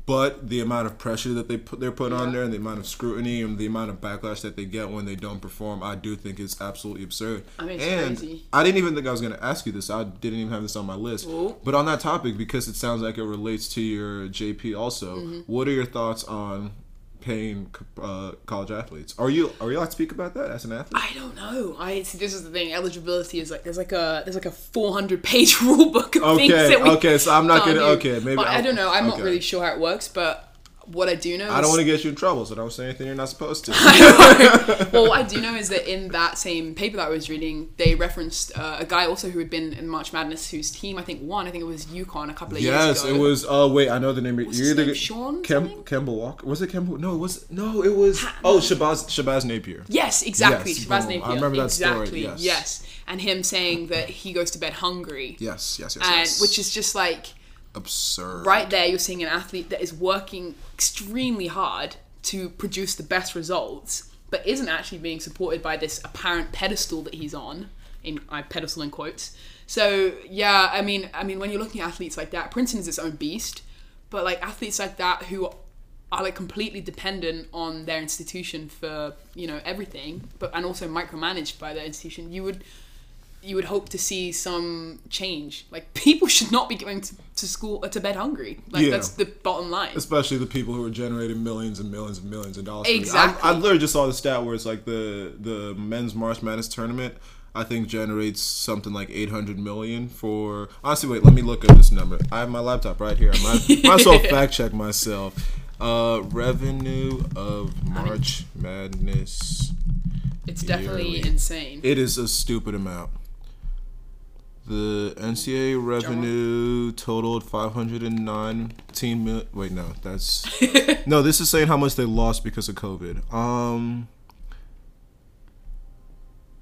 But the amount of pressure that they put they're put on Yeah. there, and the amount of scrutiny and the amount of backlash that they get when they don't perform, I do think is absolutely absurd. I mean, it's and crazy. I didn't even think I was going to ask you this. I didn't even have this on my list. Oh. But on that topic, because it sounds like it relates to your JP also, Mm-hmm. what are your thoughts on paying uh, college athletes? Are you are you allowed to speak about that as an athlete? I don't know. I see. This is the thing. Eligibility is like there's like a there's like a 400 page rule book of things Okay, that we okay, so I'm not gonna- do. okay, maybe I don't know. I'm not really sure how it works, but what I do know. I don't want to get you in trouble, so don't say anything you're not supposed to. well, what I do know is that in that same paper that I was reading, they referenced uh, a guy also who had been in March Madness, whose team I think won. I think it was UConn a couple of years yes, it was. Oh wait, I know the name. What's You're his either name, Sean Kem? Kemba Walker. Was it Kemba? No, it was no, it was. Oh, Shabazz Shabazz Napier. Yes, exactly. Yes, Shabazz boom. Napier. I remember that story, exactly. yes. Yes, and him saying that he goes to bed hungry, Yes, yes, yes, and yes. which is just like absurd. right there. You're seeing an athlete that is working extremely hard to produce the best results, but isn't actually being supported by this apparent pedestal that he's on. In I pedestal in quotes. So yeah, I mean, I mean, when you're looking at athletes like that, Princeton is its own beast, but like athletes like that who are like completely dependent on their institution for you know everything, but and also micromanaged by their institution, you would you would hope to see some change. Like people should not be going to, to school uh, to bed hungry. Like Yeah. that's the bottom line. Especially the people who are generating millions and millions and millions of dollars. Exactly. I, I literally just saw the stat where it's like the the men's March Madness tournament. I think generates something like 800 million for. Honestly, wait, let me look up this number. I have my laptop right here. I might, might as well fact check myself. Uh, revenue of March Madness. It's definitely yearly. insane. It is a stupid amount. The NCAA revenue totaled 519 mil. Wait, no, that's no. This is saying how much they lost because of COVID. Um.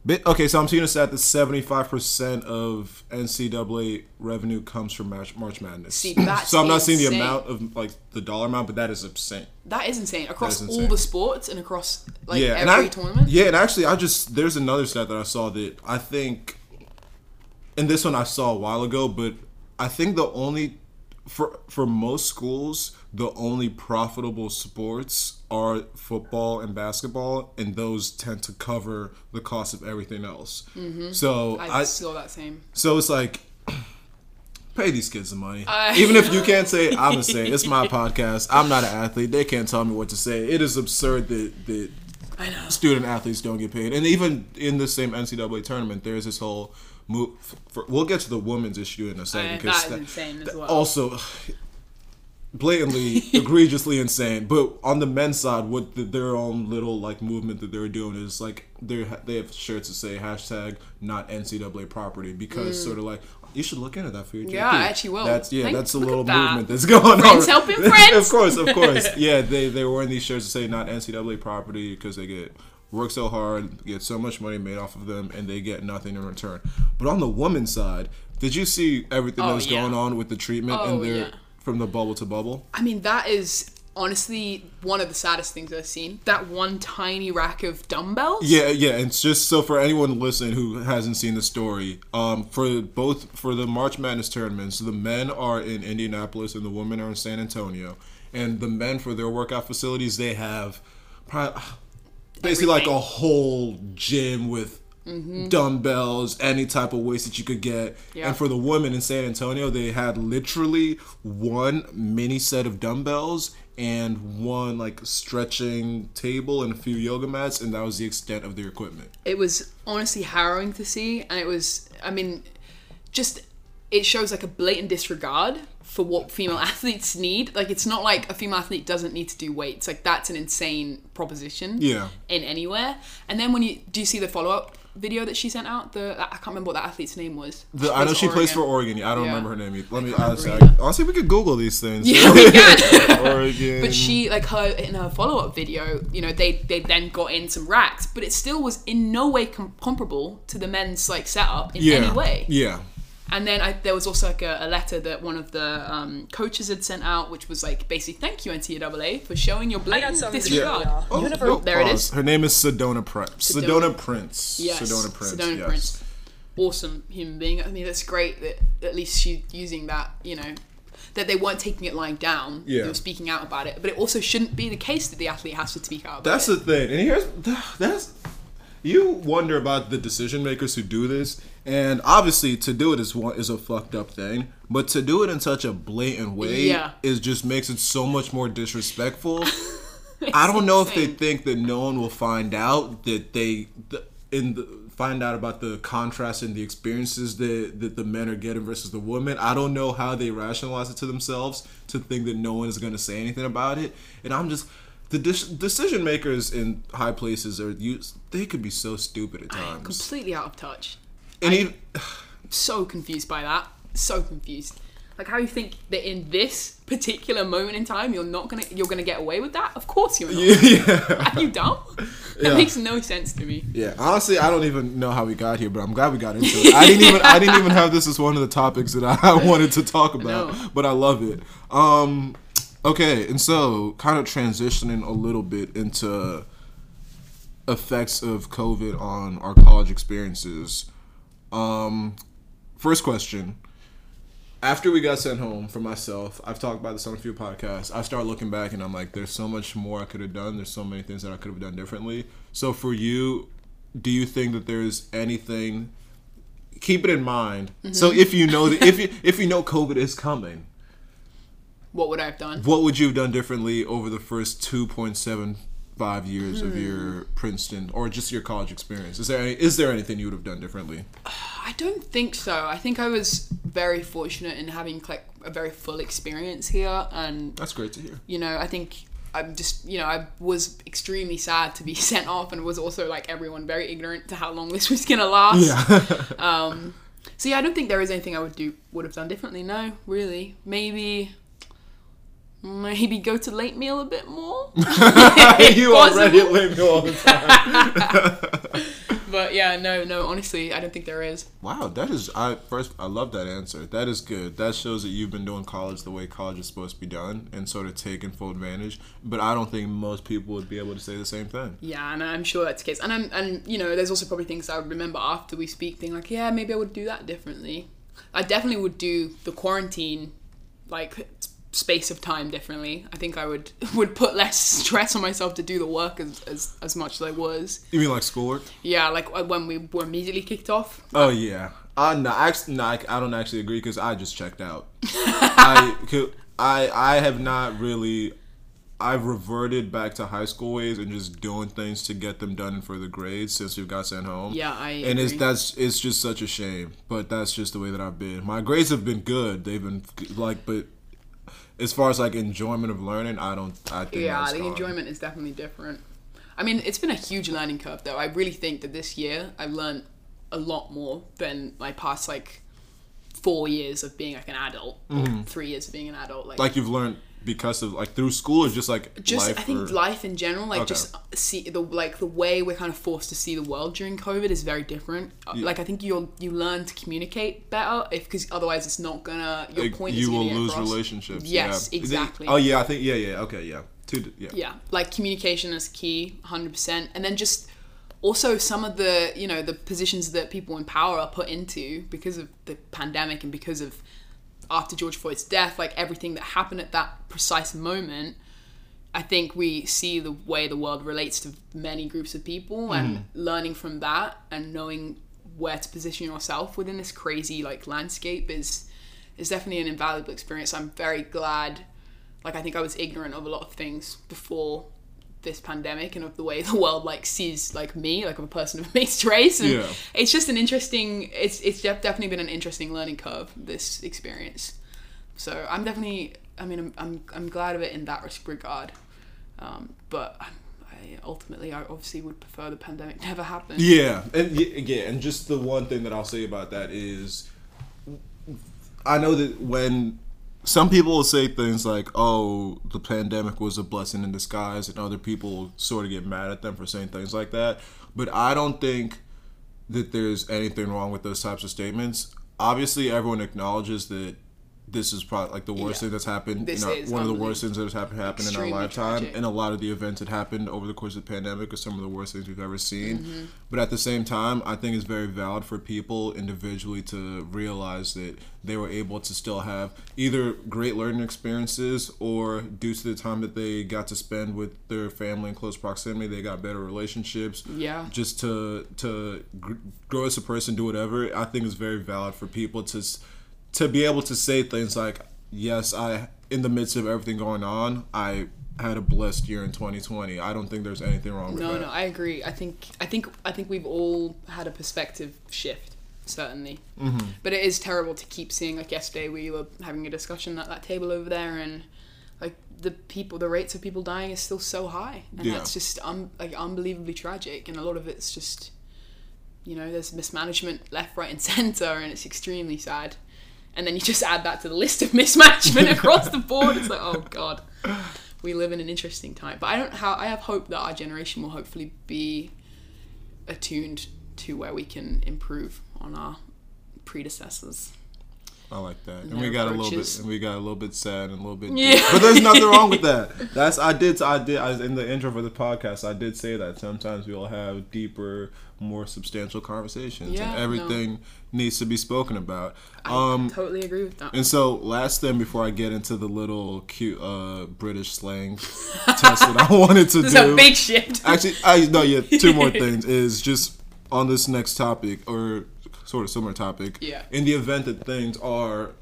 Bit, okay, so I'm seeing a stat that 75% of NCAA revenue comes from March, March Madness. See, so I'm not seeing the amount of like the dollar amount, but that is insane. that is insane across is all the sports and across like yeah, every I, tournament. Yeah, and actually, I just there's another stat that I saw that I think, and this one I saw a while ago, but I think the only for for most schools the only profitable sports are football and basketball, and those tend to cover the cost of everything else. Mm-hmm. So I, I saw that same. so it's like. Pay these kids the money. I- Even if you can't say I'm gonna say it. It's my podcast. I'm not an athlete. They can't tell me what to say. It is absurd that, that I know. student athletes don't get paid. And even in the same NCAA tournament, there's this whole move. For, we'll get to the women's issue in a second because that is insane as well. also blatantly, egregiously insane. But on the men's side, what the, their own little like movement that they're doing is like they they have shirts that say hashtag not NCAA property because sort of like. You should look into that for your Mm. Yeah, I actually will. That's yeah, Thank- that's a look little that. movement that's going Friends on. helping friends. of course, of course. Yeah, they they were wearing these shirts that say not NCAA property because they get work so hard, get so much money made off of them, and they get nothing in return. But on the woman's side, did you see everything that Oh, was yeah. going on with the treatment Oh, and their yeah. from the bubble to bubble? I mean, that is honestly one of the saddest things I've seen. That one tiny rack of dumbbells. Yeah, yeah. And it's just so for anyone listening who hasn't seen the story, um, for both for the March Madness tournaments, the men are in Indianapolis and the women are in San Antonio. And the men for their workout facilities, they have probably basically like a whole gym with mm-hmm. dumbbells, any type of weights that you could get. Yeah. And for the women in San Antonio, they had literally one mini set of dumbbells and one like stretching table and a few yoga mats, and that was the extent of their equipment. it was honestly harrowing to see and it was i mean just it shows like a blatant disregard for what female athletes need like it's not like a female athlete doesn't need to do weights like that's an insane proposition Yeah. in anywhere and then when you do you see the follow-up video that she sent out the i can't remember what that athlete's name was The, I know she plays for Oregon. Oregon. I don't Yeah. remember her name. Let me honestly, either. honestly, we could Google these things. yeah we can Oregon. But she, like her in her follow up video, you know, they they then got in some racks, but it still was in no way com- comparable to the men's like setup in yeah. any way. Yeah. And then I, there was also like a, a letter that one of the um, coaches had sent out, which was like basically thank you NCAA for showing your blatant something to disregard. show y'all. Oh, Universal- no, There it pause. is. Her name is Sedona Prince. Sedona. Sedona Prince. Yes, Sedona Prince. Sedona yes. Prince. Awesome human being. I mean, that's great that at least she's using that. You know, that they weren't taking it lying down. Yeah. They were speaking out about it. But it also shouldn't be the case that the athlete has to speak out. About That's it. the thing. And here's that's you wonder about the decision makers who do this, and obviously to do it is one is a fucked up thing, but to do it in such a blatant way Yeah. is just makes it so much more disrespectful. I don't know if they think that no one will find out that they the, in the find out about the contrast in the experiences that that the men are getting versus the women. I don't know how they rationalize it to themselves to think that no one is going to say anything about it. And I'm just the decision makers in high places are used. They could be so stupid at times. completely out of touch. And even, so confused by that. So confused. Like how you think that in this particular moment in time you're not gonna you're gonna get away with that? Of course you're not. yeah, Are you dumb? That Yeah. makes no sense to me. yeah. Honestly, I don't even know how we got here, but I'm glad we got into it. I didn't even I didn't even have this as one of the topics that I wanted to talk about, but I love it. Um, okay, and so kind of transitioning a little bit into effects of COVID on our college experiences. Um, first question. After we got sent home for myself, I've talked about this on a few podcasts. I start looking back and I'm like, there's so much more I could have done. There's so many things that I could have done differently. So for you, do you think that there's anything? Keep it in mind. So if you know that if you if you know COVID is coming, What would I have done? what would you have done differently over the first 2.75 years of your Princeton or just your college experience? Is there any, is there anything you would have done differently? I don't think so. I think I was very fortunate in having like a very full experience here and That's great to hear. you know, I think I'm just, you know, I was extremely sad to be sent off and was also like everyone very ignorant to how long this was going to last. Yeah. Um, so yeah, I don't think there is anything I would do would have done differently. No, really. Maybe maybe go to late meal a bit more. you already Possible. lame me all the time. But yeah, no, no. Honestly, I don't think there is. Wow, that is I first I love that answer. That is good. That shows that you've been doing college the way college is supposed to be done and sort of taking full advantage. But I don't think most people would be able to say the same thing. Yeah, and I'm sure that's the case. And I'm, and you know, there's also probably things I would remember after we speak, thinking like, yeah, maybe I would do that differently. I definitely would do the quarantine, like s- space of time differently. I think I would would put less stress on myself to do the work as as, as much as I was. You mean like schoolwork? Yeah, like uh, when we were immediately kicked off. Oh yeah. Uh, no, actually, no, I, I don't actually agree because I just checked out. I, could- I I have not really. I've reverted back to high school ways and just doing things to get them done for the grades since we got sent home. Yeah, I and it's that's it's just such a shame, but that's just the way that I've been. My grades have been good. They've been like, but as far as like enjoyment of learning, I don't. I think Yeah, the gone. enjoyment is definitely different. I mean, it's been a huge learning curve though. I really think that this year I've learned a lot more than my past like four years of being like an adult, or three years of being an adult. Like, Mm-hmm. Like you've learned because of like through school or just like just life I think or- life in general, like Okay. just see the like the way we're kind of forced to see the world during COVID is very different. Uh, Like I think you'll you learn to communicate better if because otherwise it's not gonna your point you will lose across. relationships. Yes, yeah. exactly. Oh yeah, I think yeah, yeah, okay, yeah. Two, yeah. yeah like communication is key 100% and then just also some of the you know the positions that people in power are put into because of the pandemic and because of after george floyd's death like everything that happened at that precise moment I think we see the way the world relates to many groups of people and mm-hmm. learning from that and knowing where to position yourself within this crazy like landscape is is definitely an invaluable experience. I'm very glad like I think I was ignorant of a lot of things before this pandemic and of the way the world like sees like me like I'm a person of mixed race and Yeah. it's just an interesting it's it's definitely been an interesting learning curve this experience. So I'm definitely I mean I'm I'm, I'm glad of it in that regard. Um, but I, ultimately I obviously would prefer the pandemic never happened. Yeah, and yeah, and just the one thing that I'll say about that is, I know that when some people will say things like, "Oh, the pandemic was a blessing in disguise," and other people sort of get mad at them for saying things like that, but I don't think that there's anything wrong with those types of statements. Obviously, everyone acknowledges that this is probably like the worst Yeah. thing that's happened. This in our, is one of the worst things that has happened happened in our lifetime, tragic. and a lot of the events that happened over the course of the pandemic are some of the worst things we've ever seen. Mm-hmm. But at the same time, I think it's very valid for people individually to realize that they were able to still have either great learning experiences or due to the time that they got to spend with their family in close proximity, they got better relationships yeah just to to gr- grow as a person, do whatever. I think is very valid for people to to be able to say things like, "Yes, I in the midst of everything going on, I had a blessed year in 2020." I don't think there's anything wrong with No, that. no, I agree. I think I think I think we've all had a perspective shift, certainly. Mm-hmm. But it is terrible to keep seeing. Like yesterday, we were having a discussion at that table over there, and like the people, the rates of people dying is still so high, and Yeah. that's just um like unbelievably tragic. And a lot of it's just, you know, there's mismanagement left, right, and center, and it's extremely sad. And then you just add that to the list of mismanagement across the board. It's like, oh god we live in an interesting time. But I don't how I have hope that our generation will hopefully be attuned to where we can improve on our predecessors. I like that. And we got a little bit, and we got a little bit sad and a little bit. Yeah. But there's nothing wrong with that. That's I did I did I, in the intro for the podcast. I did say that sometimes we'll have deeper, more substantial conversations, Yeah, and no. everything needs to be spoken about. I Um, totally agree with that. And so, last thing before I get into the little cute uh, British slang test that I wanted to There's do, a big shift. actually, I no, yeah, two more things is just on this next topic or sort of similar topic. Yeah. In the event that things are,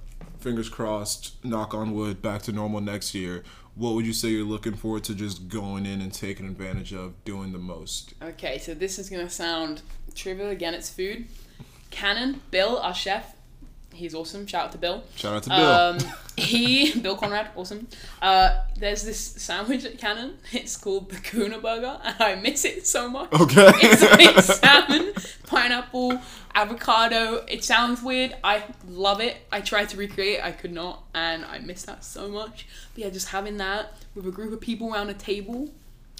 fingers crossed, knock on wood, back to normal next year, what would you say you're looking forward to just going in and taking advantage of doing the most? Okay, so this is gonna sound trivial again. It's food. Cannon, Bill, our chef, he's awesome. Shout out to Bill. Shout out to Bill. Um, he, Bill Conrad, awesome. Uh, there's this sandwich at Cannon. It's called the Kuna Burger, and I miss it so much. okay. It's like salmon, pineapple, avocado. It sounds weird. I love it. I tried to recreate it. I could not, and I miss that so much. But yeah, just having that with a group of people around a table,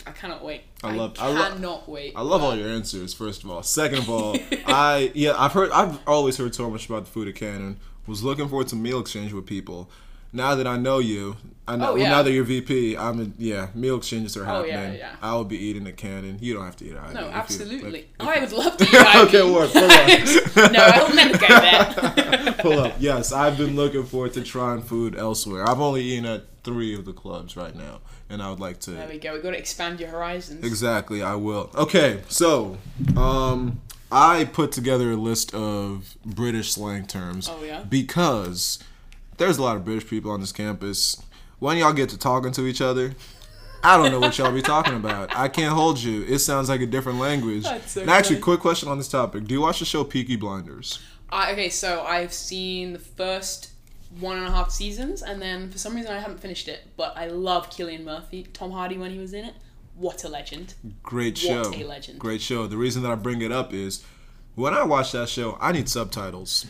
I cannot wait. I love- I I lo- cannot wait. I love all your answers. First of all, second of all, I yeah I've heard I've always heard so much about the food at Cannon. Was looking forward to meal exchange with people. Now that I know you, I know Oh, well, yeah. now that you're VP, I'm in, yeah meal exchanges are happening. Oh, yeah, yeah. I will be eating at Cannon. You don't have to eat at No, if you- absolutely. I would love to eat. Okay, what? Pull up. no, I will never go there. Pull up. Yes, I've been looking forward to trying food elsewhere. I've only eaten at three of the clubs right now, and I would like to. there we go. We've got to expand your horizons. Exactly, I will. Okay, so um, I put together a list of British slang terms. Oh, yeah? Because there's a lot of British people on this campus. When y'all get to talking to each other, I don't know what y'all be talking about. I can't hold you. It sounds like a different language. That's so and actually, funny. quick question on this topic: Do you watch the show Peaky Blinders? I, okay, so I've seen the first one and a half seasons, and then for some reason I haven't finished it. But I love Cillian Murphy, Tom Hardy when he was in it. What a legend! Great show. What a legend. Great show. The reason that I bring it up is when I watch that show, I need subtitles.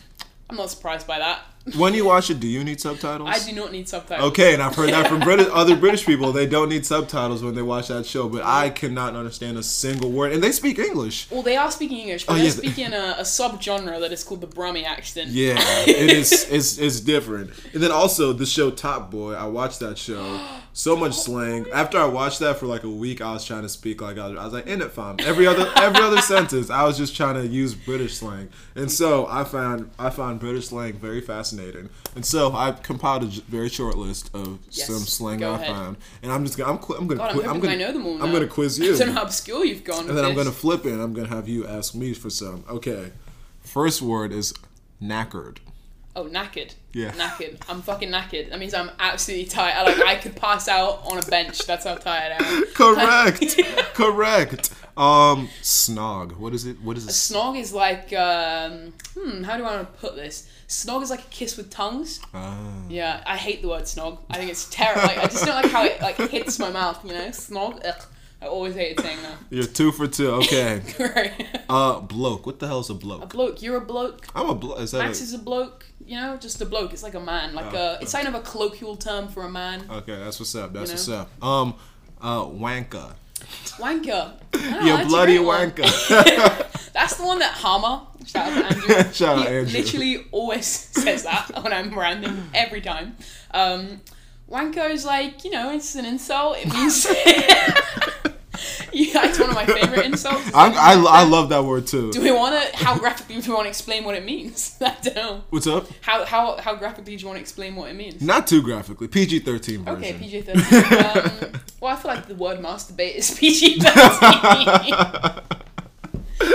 I'm not surprised by that. When you watch it, do you need subtitles? I do not need subtitles. Okay, and I've heard that from British, other British people. They don't need subtitles when they watch that show, but I cannot understand a single word, and they speak English. Well, they are speaking English, but Oh, they're yeah. speaking a, a subgenre that is called the Brummie accent. Yeah, it is. It's it's different. And then also the show Top Boy. I watched that show. So much slang. After I watched that for like a week, I was trying to speak like I was, I was like in it fam. Every other every other sentence, I was just trying to use British slang. And so I found I found British slang very fascinating. fascinating. And so I compiled a very short list of Yes, some slang I ahead. found, and I'm just gonna I'm, I'm gonna God, I'm qui- hoping gonna I know them all I'm gonna quiz I you, don't know how obscure you've gone. and with then I'm gonna flip it. and I'm gonna have you ask me for some. Okay, first word is knackered. Oh, knackered. Yeah. Knackered. I'm fucking knackered. That means I'm absolutely tired. I, like I could pass out on a bench. That's how tired I am. Correct. Correct. Um, snog. What is it? What is it? Snog is like um, hmm. How do I want to put this? Snog is like a kiss with tongues. Ah. Yeah, I hate the word snog. I think it's terrible. Like, I just don't like how it like hits my mouth. You know, snog. Ugh. I always hated saying that. You're two for two. Okay. right. Uh, bloke. What the hell's a bloke? A bloke? You're a bloke. I'm a bloke. Is that Max a- is a bloke. You know, just a bloke. It's like a man. Like Oh, a. It's kind of a colloquial term for a man. Okay, that's what's up. That's You what's up. Um, uh, wanker. Wanker. Oh, you bloody wanker. That's the one that Hammer, shout out to Andrew. Shout out Andrew. literally always says that when I'm ranting every time. Um, wanker is like, you know, it's an insult. It means. yeah, it's one of my favorite insults. I, I, I love that word too. Do we want to? How graphically do we want to explain what it means? I don't know. What's up? How how how graphically do you want to explain what it means? Not too graphically. PG thirteen version. Okay, PG thirteen. Um, well, I feel like the word masturbate is PG thirteen.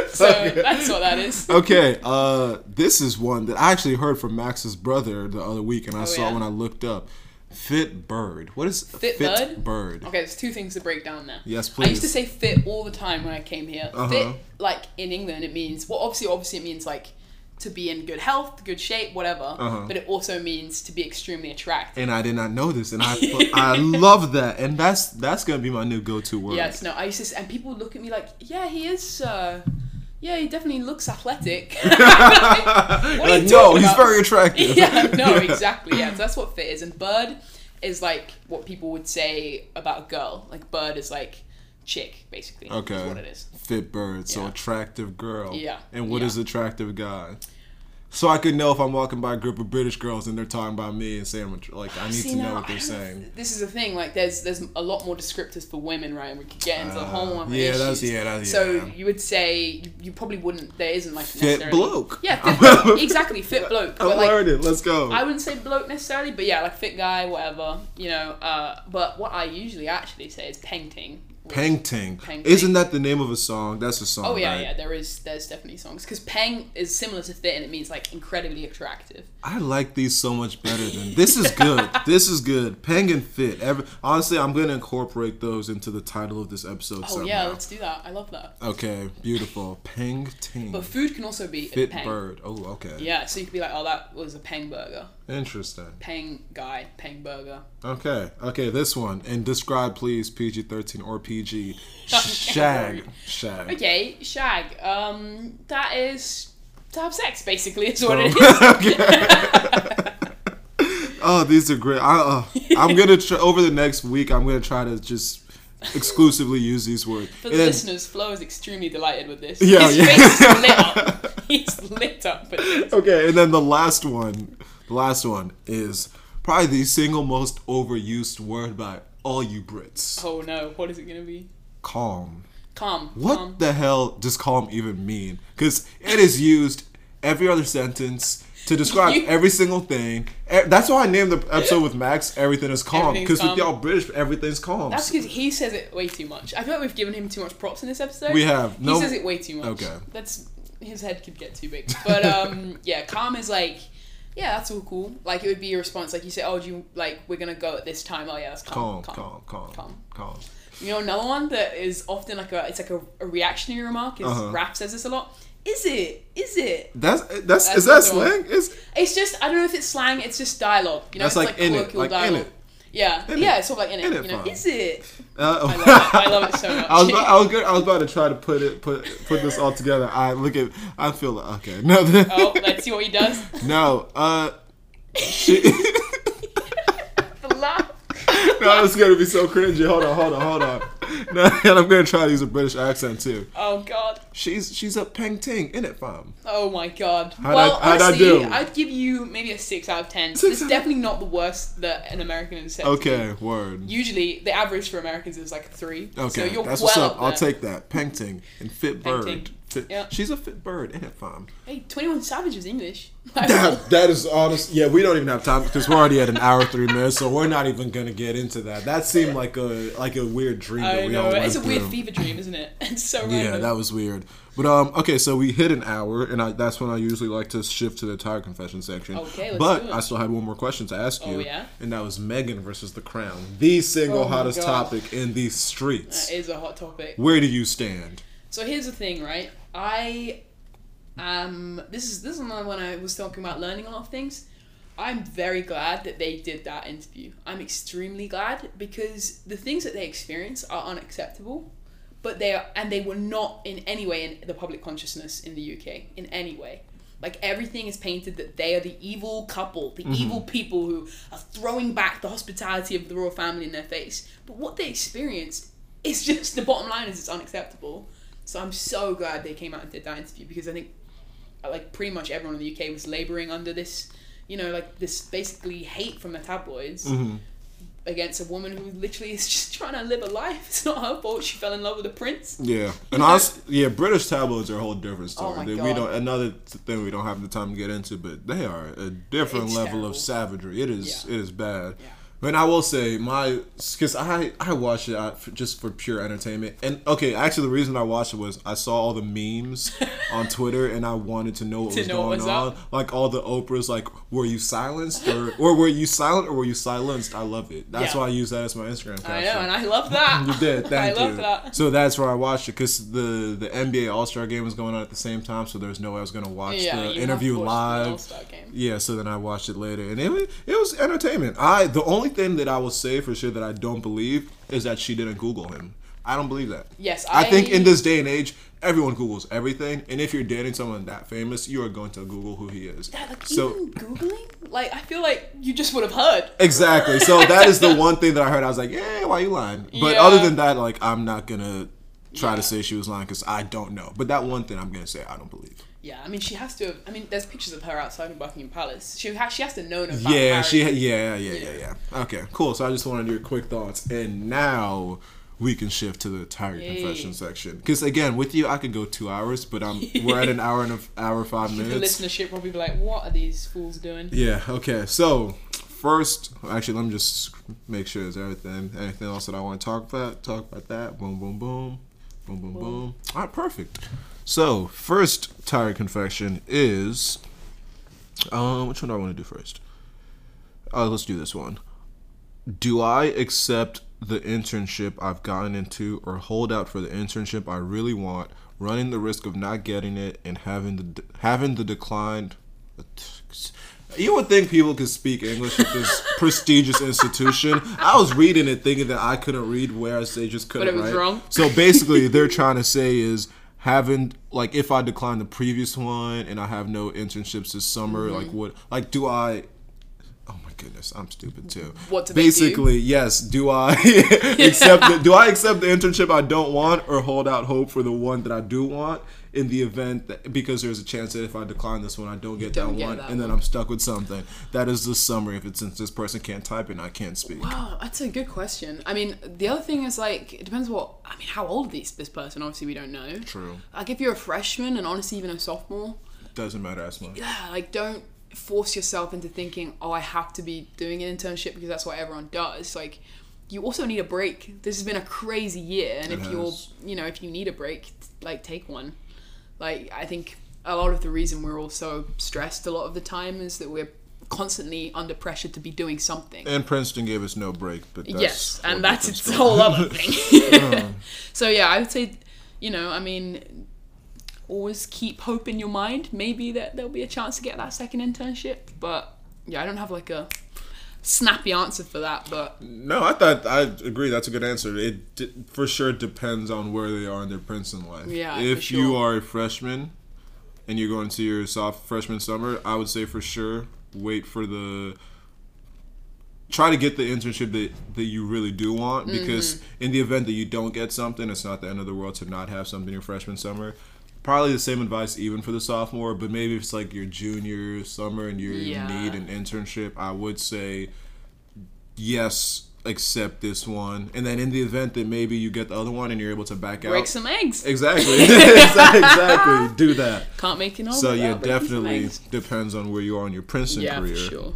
so that's what that is. okay, uh, this is one that I actually heard from Max's brother the other week, and I Oh, saw yeah? when I looked up. Fit bird. What is Fit bird? bird? Okay, there's two things to break down there. Yes, please. I used to say fit all the time when I came here. Uh-huh. Fit, like in England, it means well, obviously, obviously, it means like to be in good health, good shape, whatever. Uh-huh. But it also means to be extremely attractive. And I did not know this, and I I love that, and that's that's gonna be my new go to word. Yes, no, I used to, and people would look at me like, yeah, he is. Uh, yeah, he definitely looks athletic. you like, no, he's about? very attractive. yeah, no, exactly. Yeah, so that's what fit is. And bird is like what people would say about a girl. Like bird is like chick, basically. Okay. what it is. Fit bird, so Yeah. attractive girl. Yeah, And what yeah. is attractive guy? So I could know if I'm walking by a group of British girls and they're talking about me and saying like I need See, to know now, what they're don't know if- saying. This is the thing. Like, there's there's a lot more descriptors for women, right? And we could get into the whole one. Uh, yeah, that's- yeah, that's- So yeah. you would say you, you probably wouldn't. There isn't like Fit bloke. Yeah, fit bloke. exactly, fit bloke. I'm like, learning. Let's go. I wouldn't say bloke necessarily, but yeah, like fit guy, whatever. You know. Uh, but what I usually actually say is peng ting. Painting. Painting. Isn't that the name of a song? That's a song. Oh yeah, right? yeah. There is, there's definitely songs because peng is similar to fit, and it means like incredibly attractive. I like these so much better than this is good. this is good. Peng and fit. Every, honestly, I'm gonna incorporate those into the title of this episode. Oh somehow. yeah, let's do that. I love that. Okay, beautiful. Peng ting. But food can also be a Fit peng. bird. Oh, okay. Yeah, so you could be like, oh, that was a peng burger, Interesting. Pang guy, Pang burger. Okay, okay, this one. And describe, please, PG 13 or PG. Shag. Shag. Okay, shag. Um, that is to have sex, basically. Is what it Oh. is. Oh, these are great. I, uh, I'm gonna try over the next week. I'm gonna try to just exclusively use these words. For And the then- listeners, Flo is extremely delighted with this. Yeah, His yeah. face is lit up. He's lit up with this. okay, and then the last one, the last one is probably the single most overused word by all you Brits. Oh no, what is it gonna be? Calm. Calm. What Calm. the hell does calm even mean? Because it is used every other sentence to describe You- every single thing. That's why I named the episode with Max "Everything is Calm" because with y'all British, everything's calm. That's because he says it way too much. I feel like we've given him too much props in this episode. We have. No- He says it way too much. Okay. That's his head could get too big. But um, yeah, calm is like, yeah, that's all cool. Like it would be a response, like you say, oh, do you like we're gonna go at this time? Oh yeah, that's calm. calm, calm, calm, calm, Calm. You know, another one that is often like a, it's like a, a reactionary remark. Is Uh-huh. Rap says this a lot. Is it? Is it? That's that's, That's is that slang? It's It's just I don't know if it's slang. It's just dialogue. You know, That's it's like in it, colloquial like in dialogue. it. Yeah, In yeah, it. it's all like in it. In it, you know, is it? uh, I love it. I love it so much. I was about, I was good. I was about to try to put it put put this all together. I look at I feel like okay no Oh, let's see what he does. no uh she, The laugh. no it's gonna be so cringy. Hold on hold on hold on. No, and I'm gonna try to use a British accent too. Oh god. She's she's a peng ting in it fam. Oh my god. How'd well, I- how'd I do? I'd give you maybe a six out of ten. Six it's out- definitely not the worst that an American has said. Okay, word. Usually, the average for Americans is like three. Okay, So you're that's well what's up. up I'll take that. Peng ting and fit bird. Peng ting. Fit- Yeah. She's a fit bird, ain't it fun? Hey, Twenty One Savage was English. That, that is honest. Yeah, we don't even have time because we're already at an hour three minutes, so we're not even gonna get into that. That seemed like a like a weird dream that I we know all went it's a weird fever dream, isn't it? It's so random. Yeah, that was weird. But um, okay, so we hit an hour, and I, that's when I usually like to shift to the Tiger confession section. Okay, let's but do it. I still had one more question to ask Oh, you. yeah? And that was Meghan versus the Crown, the single Oh hottest topic in these streets. That is a hot topic. Where do you stand? So here's the thing, right? I um this is this is my when I was talking about learning a lot of things. I'm very glad that they did that interview. I'm extremely glad because the things that they experience are unacceptable, but they are and they were not in any way in the public consciousness in the UK in any way. Like everything is painted that they are the evil couple, the evil people who are throwing back the hospitality of the royal family in their face. But what they experienced is just the bottom line is it's unacceptable. So I'm so glad they came out and did that interview because I think uh, like pretty much everyone in the UK was laboring under this, you know, like this basically hate from the tabloids Mm-hmm. against a woman who literally is just trying to live a life. It's not her fault she fell in love with a prince. Yeah, and honest, yeah, British tabloids are a whole different story. Oh my They- God. We don't another thing we don't have the time to get into, but they are a different It's level terrible. of savagery. It is Yeah. it is bad. Yeah. But I will say my because I I watched it uh, for, just for pure entertainment. And okay, actually the reason I watched it was I saw all the memes on Twitter and I wanted to know what To was know what going was on. up. Like all the Oprahs, like were you silenced or or were you silent or were you silenced? I love it. That's Yeah. why I use that as my Instagram caption. I know, and I love that. You did. Thank I you. love that. So that's where I watched it because the the NBA All Star game was going on at the same time. So there's no way I was gonna watch Yeah, the to interview the live. Game. Yeah. So then I watched it later, and it was, it was entertainment. I the only thing that I will say for sure that I don't believe is that she didn't Google him. I don't believe that. Yes, I, I think in this day and age, everyone Googles everything, and if you're dating someone that famous, you are going to Google who he is. Yeah, like so even googling, like I feel like you just would have heard. Exactly. So that is the one thing that I heard. I was like, yeah, why you lying? But Yeah. other than that, like, I'm not gonna try Yeah. to say she was lying because I don't know. But that one thing I'm gonna say I don't believe. Yeah, I mean she has to. Have, I mean, there's pictures of her outside of Buckingham Palace. She has. She has to know about. Yeah, Harry. she. Yeah, yeah, yeah, yeah. Okay, cool. So I just wanted your quick thoughts, and now we can shift to the Tiger Yay. confession section. Because again, with you, I could go two hours, but I'm we're at an hour and a hour five The minutes. listenership probably be like, "What are these fools doing?" Yeah. Okay. So first, actually, let me just make sure there's everything. Anything else that I want to talk about? Talk about that. Boom, Boom, boom, boom, boom, boom, boom. All right. Perfect. So first Tiger confession is, um, which one do I want to do first? Uh, let's do this one. Do I accept the internship I've gotten into or hold out for the internship I really want, running the risk of not getting it and having the having the declined you would think people could speak English at this prestigious institution. I was reading it thinking that I couldn't read, whereas they just couldn't But it was write. wrong. So basically, they're trying to say is having like if I decline the previous one and I have no internships this summer, Mm-hmm. like what? Like do I? Oh my goodness, I'm stupid too. What do they do? Basically, yes. Do I accept? The, do I accept the internship I don't want, or hold out hope for the one that I do want? In the event that because there's a chance that if I decline this one, I don't get Don't that get one, that and then. I'm stuck with something. That is the summary. If it's since this person can't type and I can't speak. Oh, that's a good question. I mean, the other thing is like it depends what I mean. How old is this person? Obviously, we don't know. True. Like if you're a freshman and honestly even a sophomore, Doesn't matter as much. yeah, like don't force yourself into thinking, oh, I have to be doing an internship because that's what everyone does. Like you also need a break. This has been a crazy year, and It if you're, you know, if you need a break, like take one. Like I think a lot of the reason we're all so stressed a lot of the time is that we're constantly under pressure to be doing something. And Princeton gave us no break, but that's yes, and that's its a whole other thing. Uh-huh. so yeah, I would say, you know, I mean, always keep hope in your mind. Maybe that there'll be a chance to get that second internship, but yeah, I don't have like a snappy answer for that. But No, I thought I agree. That's a good answer. It d- for sure depends on where they are in their Princeton life. Yeah, if sure. you are a freshman and you're going to your soft freshman summer, I would say for sure wait for the try to get the internship that, that you really do want because Mm-hmm. in the event that you don't get something, it's not the end of the world to not have something your freshman summer. Probably the same advice even for the sophomore, but maybe if it's like your junior summer and you Yeah. need an internship, I would say yes, accept this one, and then in the event that maybe you get the other one and you're able to back Break out, Break some eggs. exactly, exactly, do that. Can't make an So yeah, without breaking some definitely depends on where you are in your Princeton Yeah, career. sure.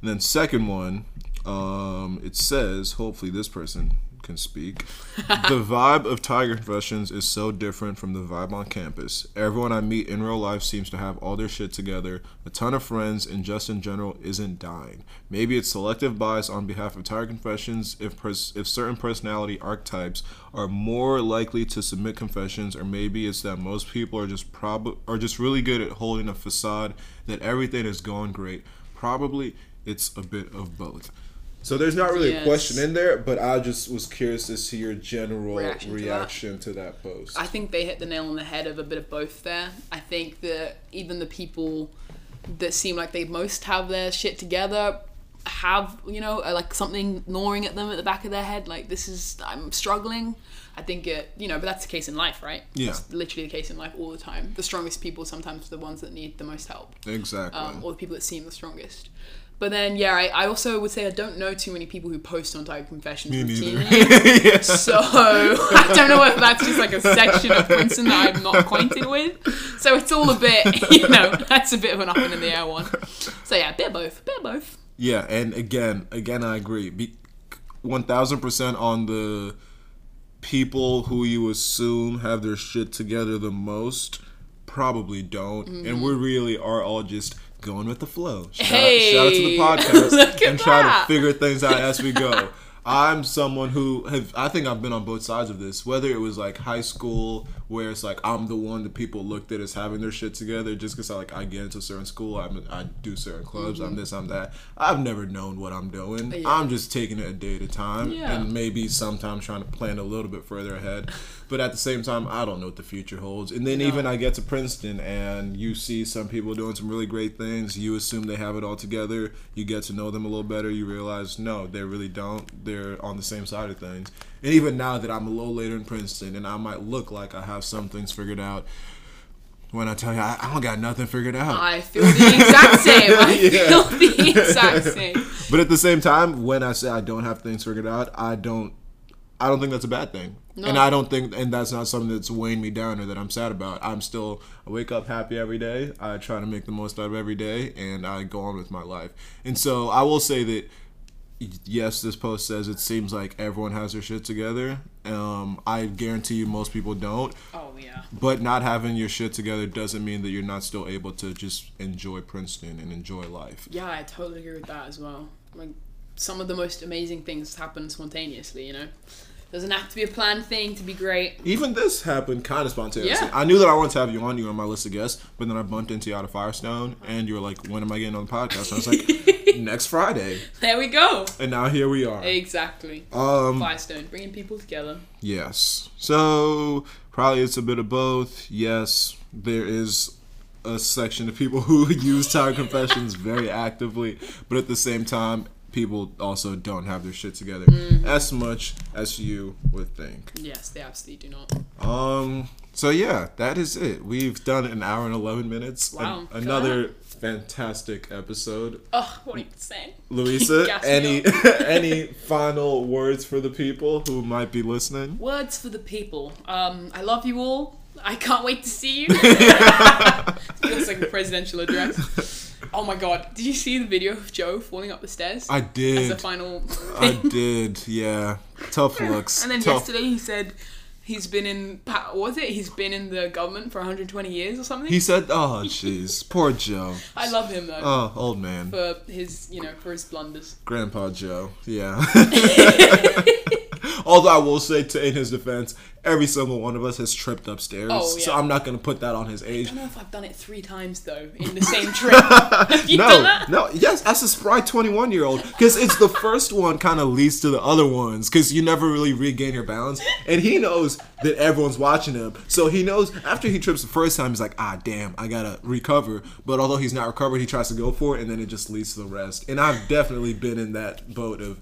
And then second one, um, it says, hopefully this person can speak. the vibe of Tiger Confessions is so different from the vibe on campus. Everyone I meet in real life seems to have all their shit together, a ton of friends, and just in general isn't dying. Maybe it's selective bias on behalf of Tiger Confessions if pers- if certain personality archetypes are more likely to submit confessions, or maybe it's that most people are just prob- are just really good at holding a facade that everything is going great. Probably it's a bit of both. So there's not really Yes. a question in there, but I just was curious as to see your general Reaction reaction, to that. to, that. post. I think they hit the nail on the head of a bit of both there. I think that even the people that seem like they most have their shit together have, you know, like something gnawing at them at the back of their head. Like, this is, I'm struggling. I think it, you know, but that's the case in life, right? Yeah. It's literally the case in life all the time. The strongest people sometimes are the ones that need the most help. exactly. um, or the people that seem the strongest. But then, yeah, I, I also would say I don't know too many people who post on Tiger Confessions Me routinely. Yeah. So I don't know if that's just like a section of Princeton that I'm not acquainted with. So it's all a bit, you know, that's a bit of an up and in the air one. So yeah, bit of both, bit of both. Yeah, and again, again, I agree. Be, one thousand percent on the people who you assume have their shit together the most probably don't, Mm-hmm. and we really are all just going with the flow. Shout, Hey, shout out to the podcast and try that. to figure things out as we go. I'm someone who have I think I've been on both sides of this. Whether it was like high school where it's like I'm the one that people looked at as having their shit together just because I like I get into a certain school, I'm, I do certain clubs, I'm this, I'm that. I've never known what I'm doing. Mm-hmm. Yeah. I'm just taking it a day at a time, Yeah. and maybe sometimes trying to plan a little bit further ahead. But at the same time, I don't know what the future holds. And then No. even I get to Princeton and you see some people doing some really great things. You assume they have it all together. You get to know them a little better. You realize no, they really don't. They're on the same side of things. And even now that I'm a little later in Princeton and I might look like I have some things figured out, when I tell you I, I don't got nothing figured out. I feel the exact same. I Yeah. feel the exact same. But at the same time, when I say I don't have things figured out, I don't. I don't think that's a bad thing, No. and I don't think, and that's not something that's weighing me down or that I'm sad about. I'm still, I wake up happy every day. I try to make the most out of every day, and I go on with my life. And so I will say that, yes, this post says it seems like everyone has their shit together. Um, I guarantee you, most people don't. Oh yeah. But not having your shit together doesn't mean that you're not still able to just enjoy Princeton and enjoy life. Yeah, I totally agree with that as well. Like some of the most amazing things happen spontaneously, you know. Doesn't have to be a planned thing to be great. Even this happened kind of spontaneously. Yeah. I knew that I wanted to have you on. You were on my list of guests, but then I bumped into you out of Firestone, and you were like, "When am I getting on the podcast?" I was like, "Next Friday." There we go. And now here we are. Exactly. Um, Firestone, bringing people together. yes. So probably it's a bit of both. Yes, there is a section of people who use Tiger Confessions very actively, but at the same time, people also don't have their shit together Mm-hmm. as much as you would think. Yes, they absolutely do not. Um. So yeah, that is it. We've done an hour and eleven minutes. Wow. An- another fantastic episode. Oh, what are you saying? Luisa, any any final words for the people who might be listening? Words for the people. Um, I love you all. I can't wait to see you. Feels like a presidential address. Oh my god! Did you see the video of Joe falling up the stairs? I did. As a final. I did. Yeah. Tough looks. And then Tough. yesterday he said he's been in what was it? He's been in the government for 120 years or something. He said, "Oh, jeez, poor Joe. I love him though Oh, old man, for his you know for his blunders. Grandpa Joe. Yeah." Although I will say, to in his defense, every single one of us has tripped upstairs, Oh, so. I'm not gonna put that on his age. I don't know if I've done it three times though in the same trip. Have you no, done that? no, yes, as a spry 21 year old, because it's the first one kind of leads to the other ones, because you never really regain your balance, and he knows that everyone's watching him, so he knows after he trips the first time, he's like, ah, damn, I gotta recover, but although he's not recovered, he tries to go for it, and then it just leads to the rest, and I've definitely been in that boat of.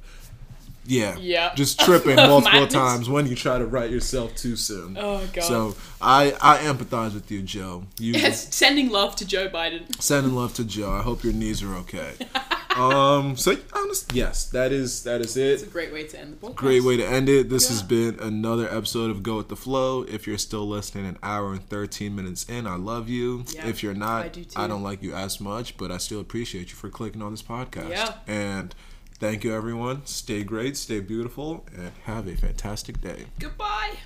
Yeah, Yeah. just tripping multiple times when you try to write yourself too soon. Oh, God. So I I empathize with you, Joe. You Yes, sending love to Joe Biden. sending love to Joe. I hope your knees are okay. um. So honest, yes, that is that is it. It's a great way to end the podcast. Great way to end it. This has been another episode of Go with the Flow. If you're still listening, an hour and thirteen minutes in, I love you. Yeah, if you're not, I do too. I don't like you as much, but I still appreciate you for clicking on this podcast. Yeah. And Thank you, everyone. Stay great, stay beautiful, and have a fantastic day. Goodbye.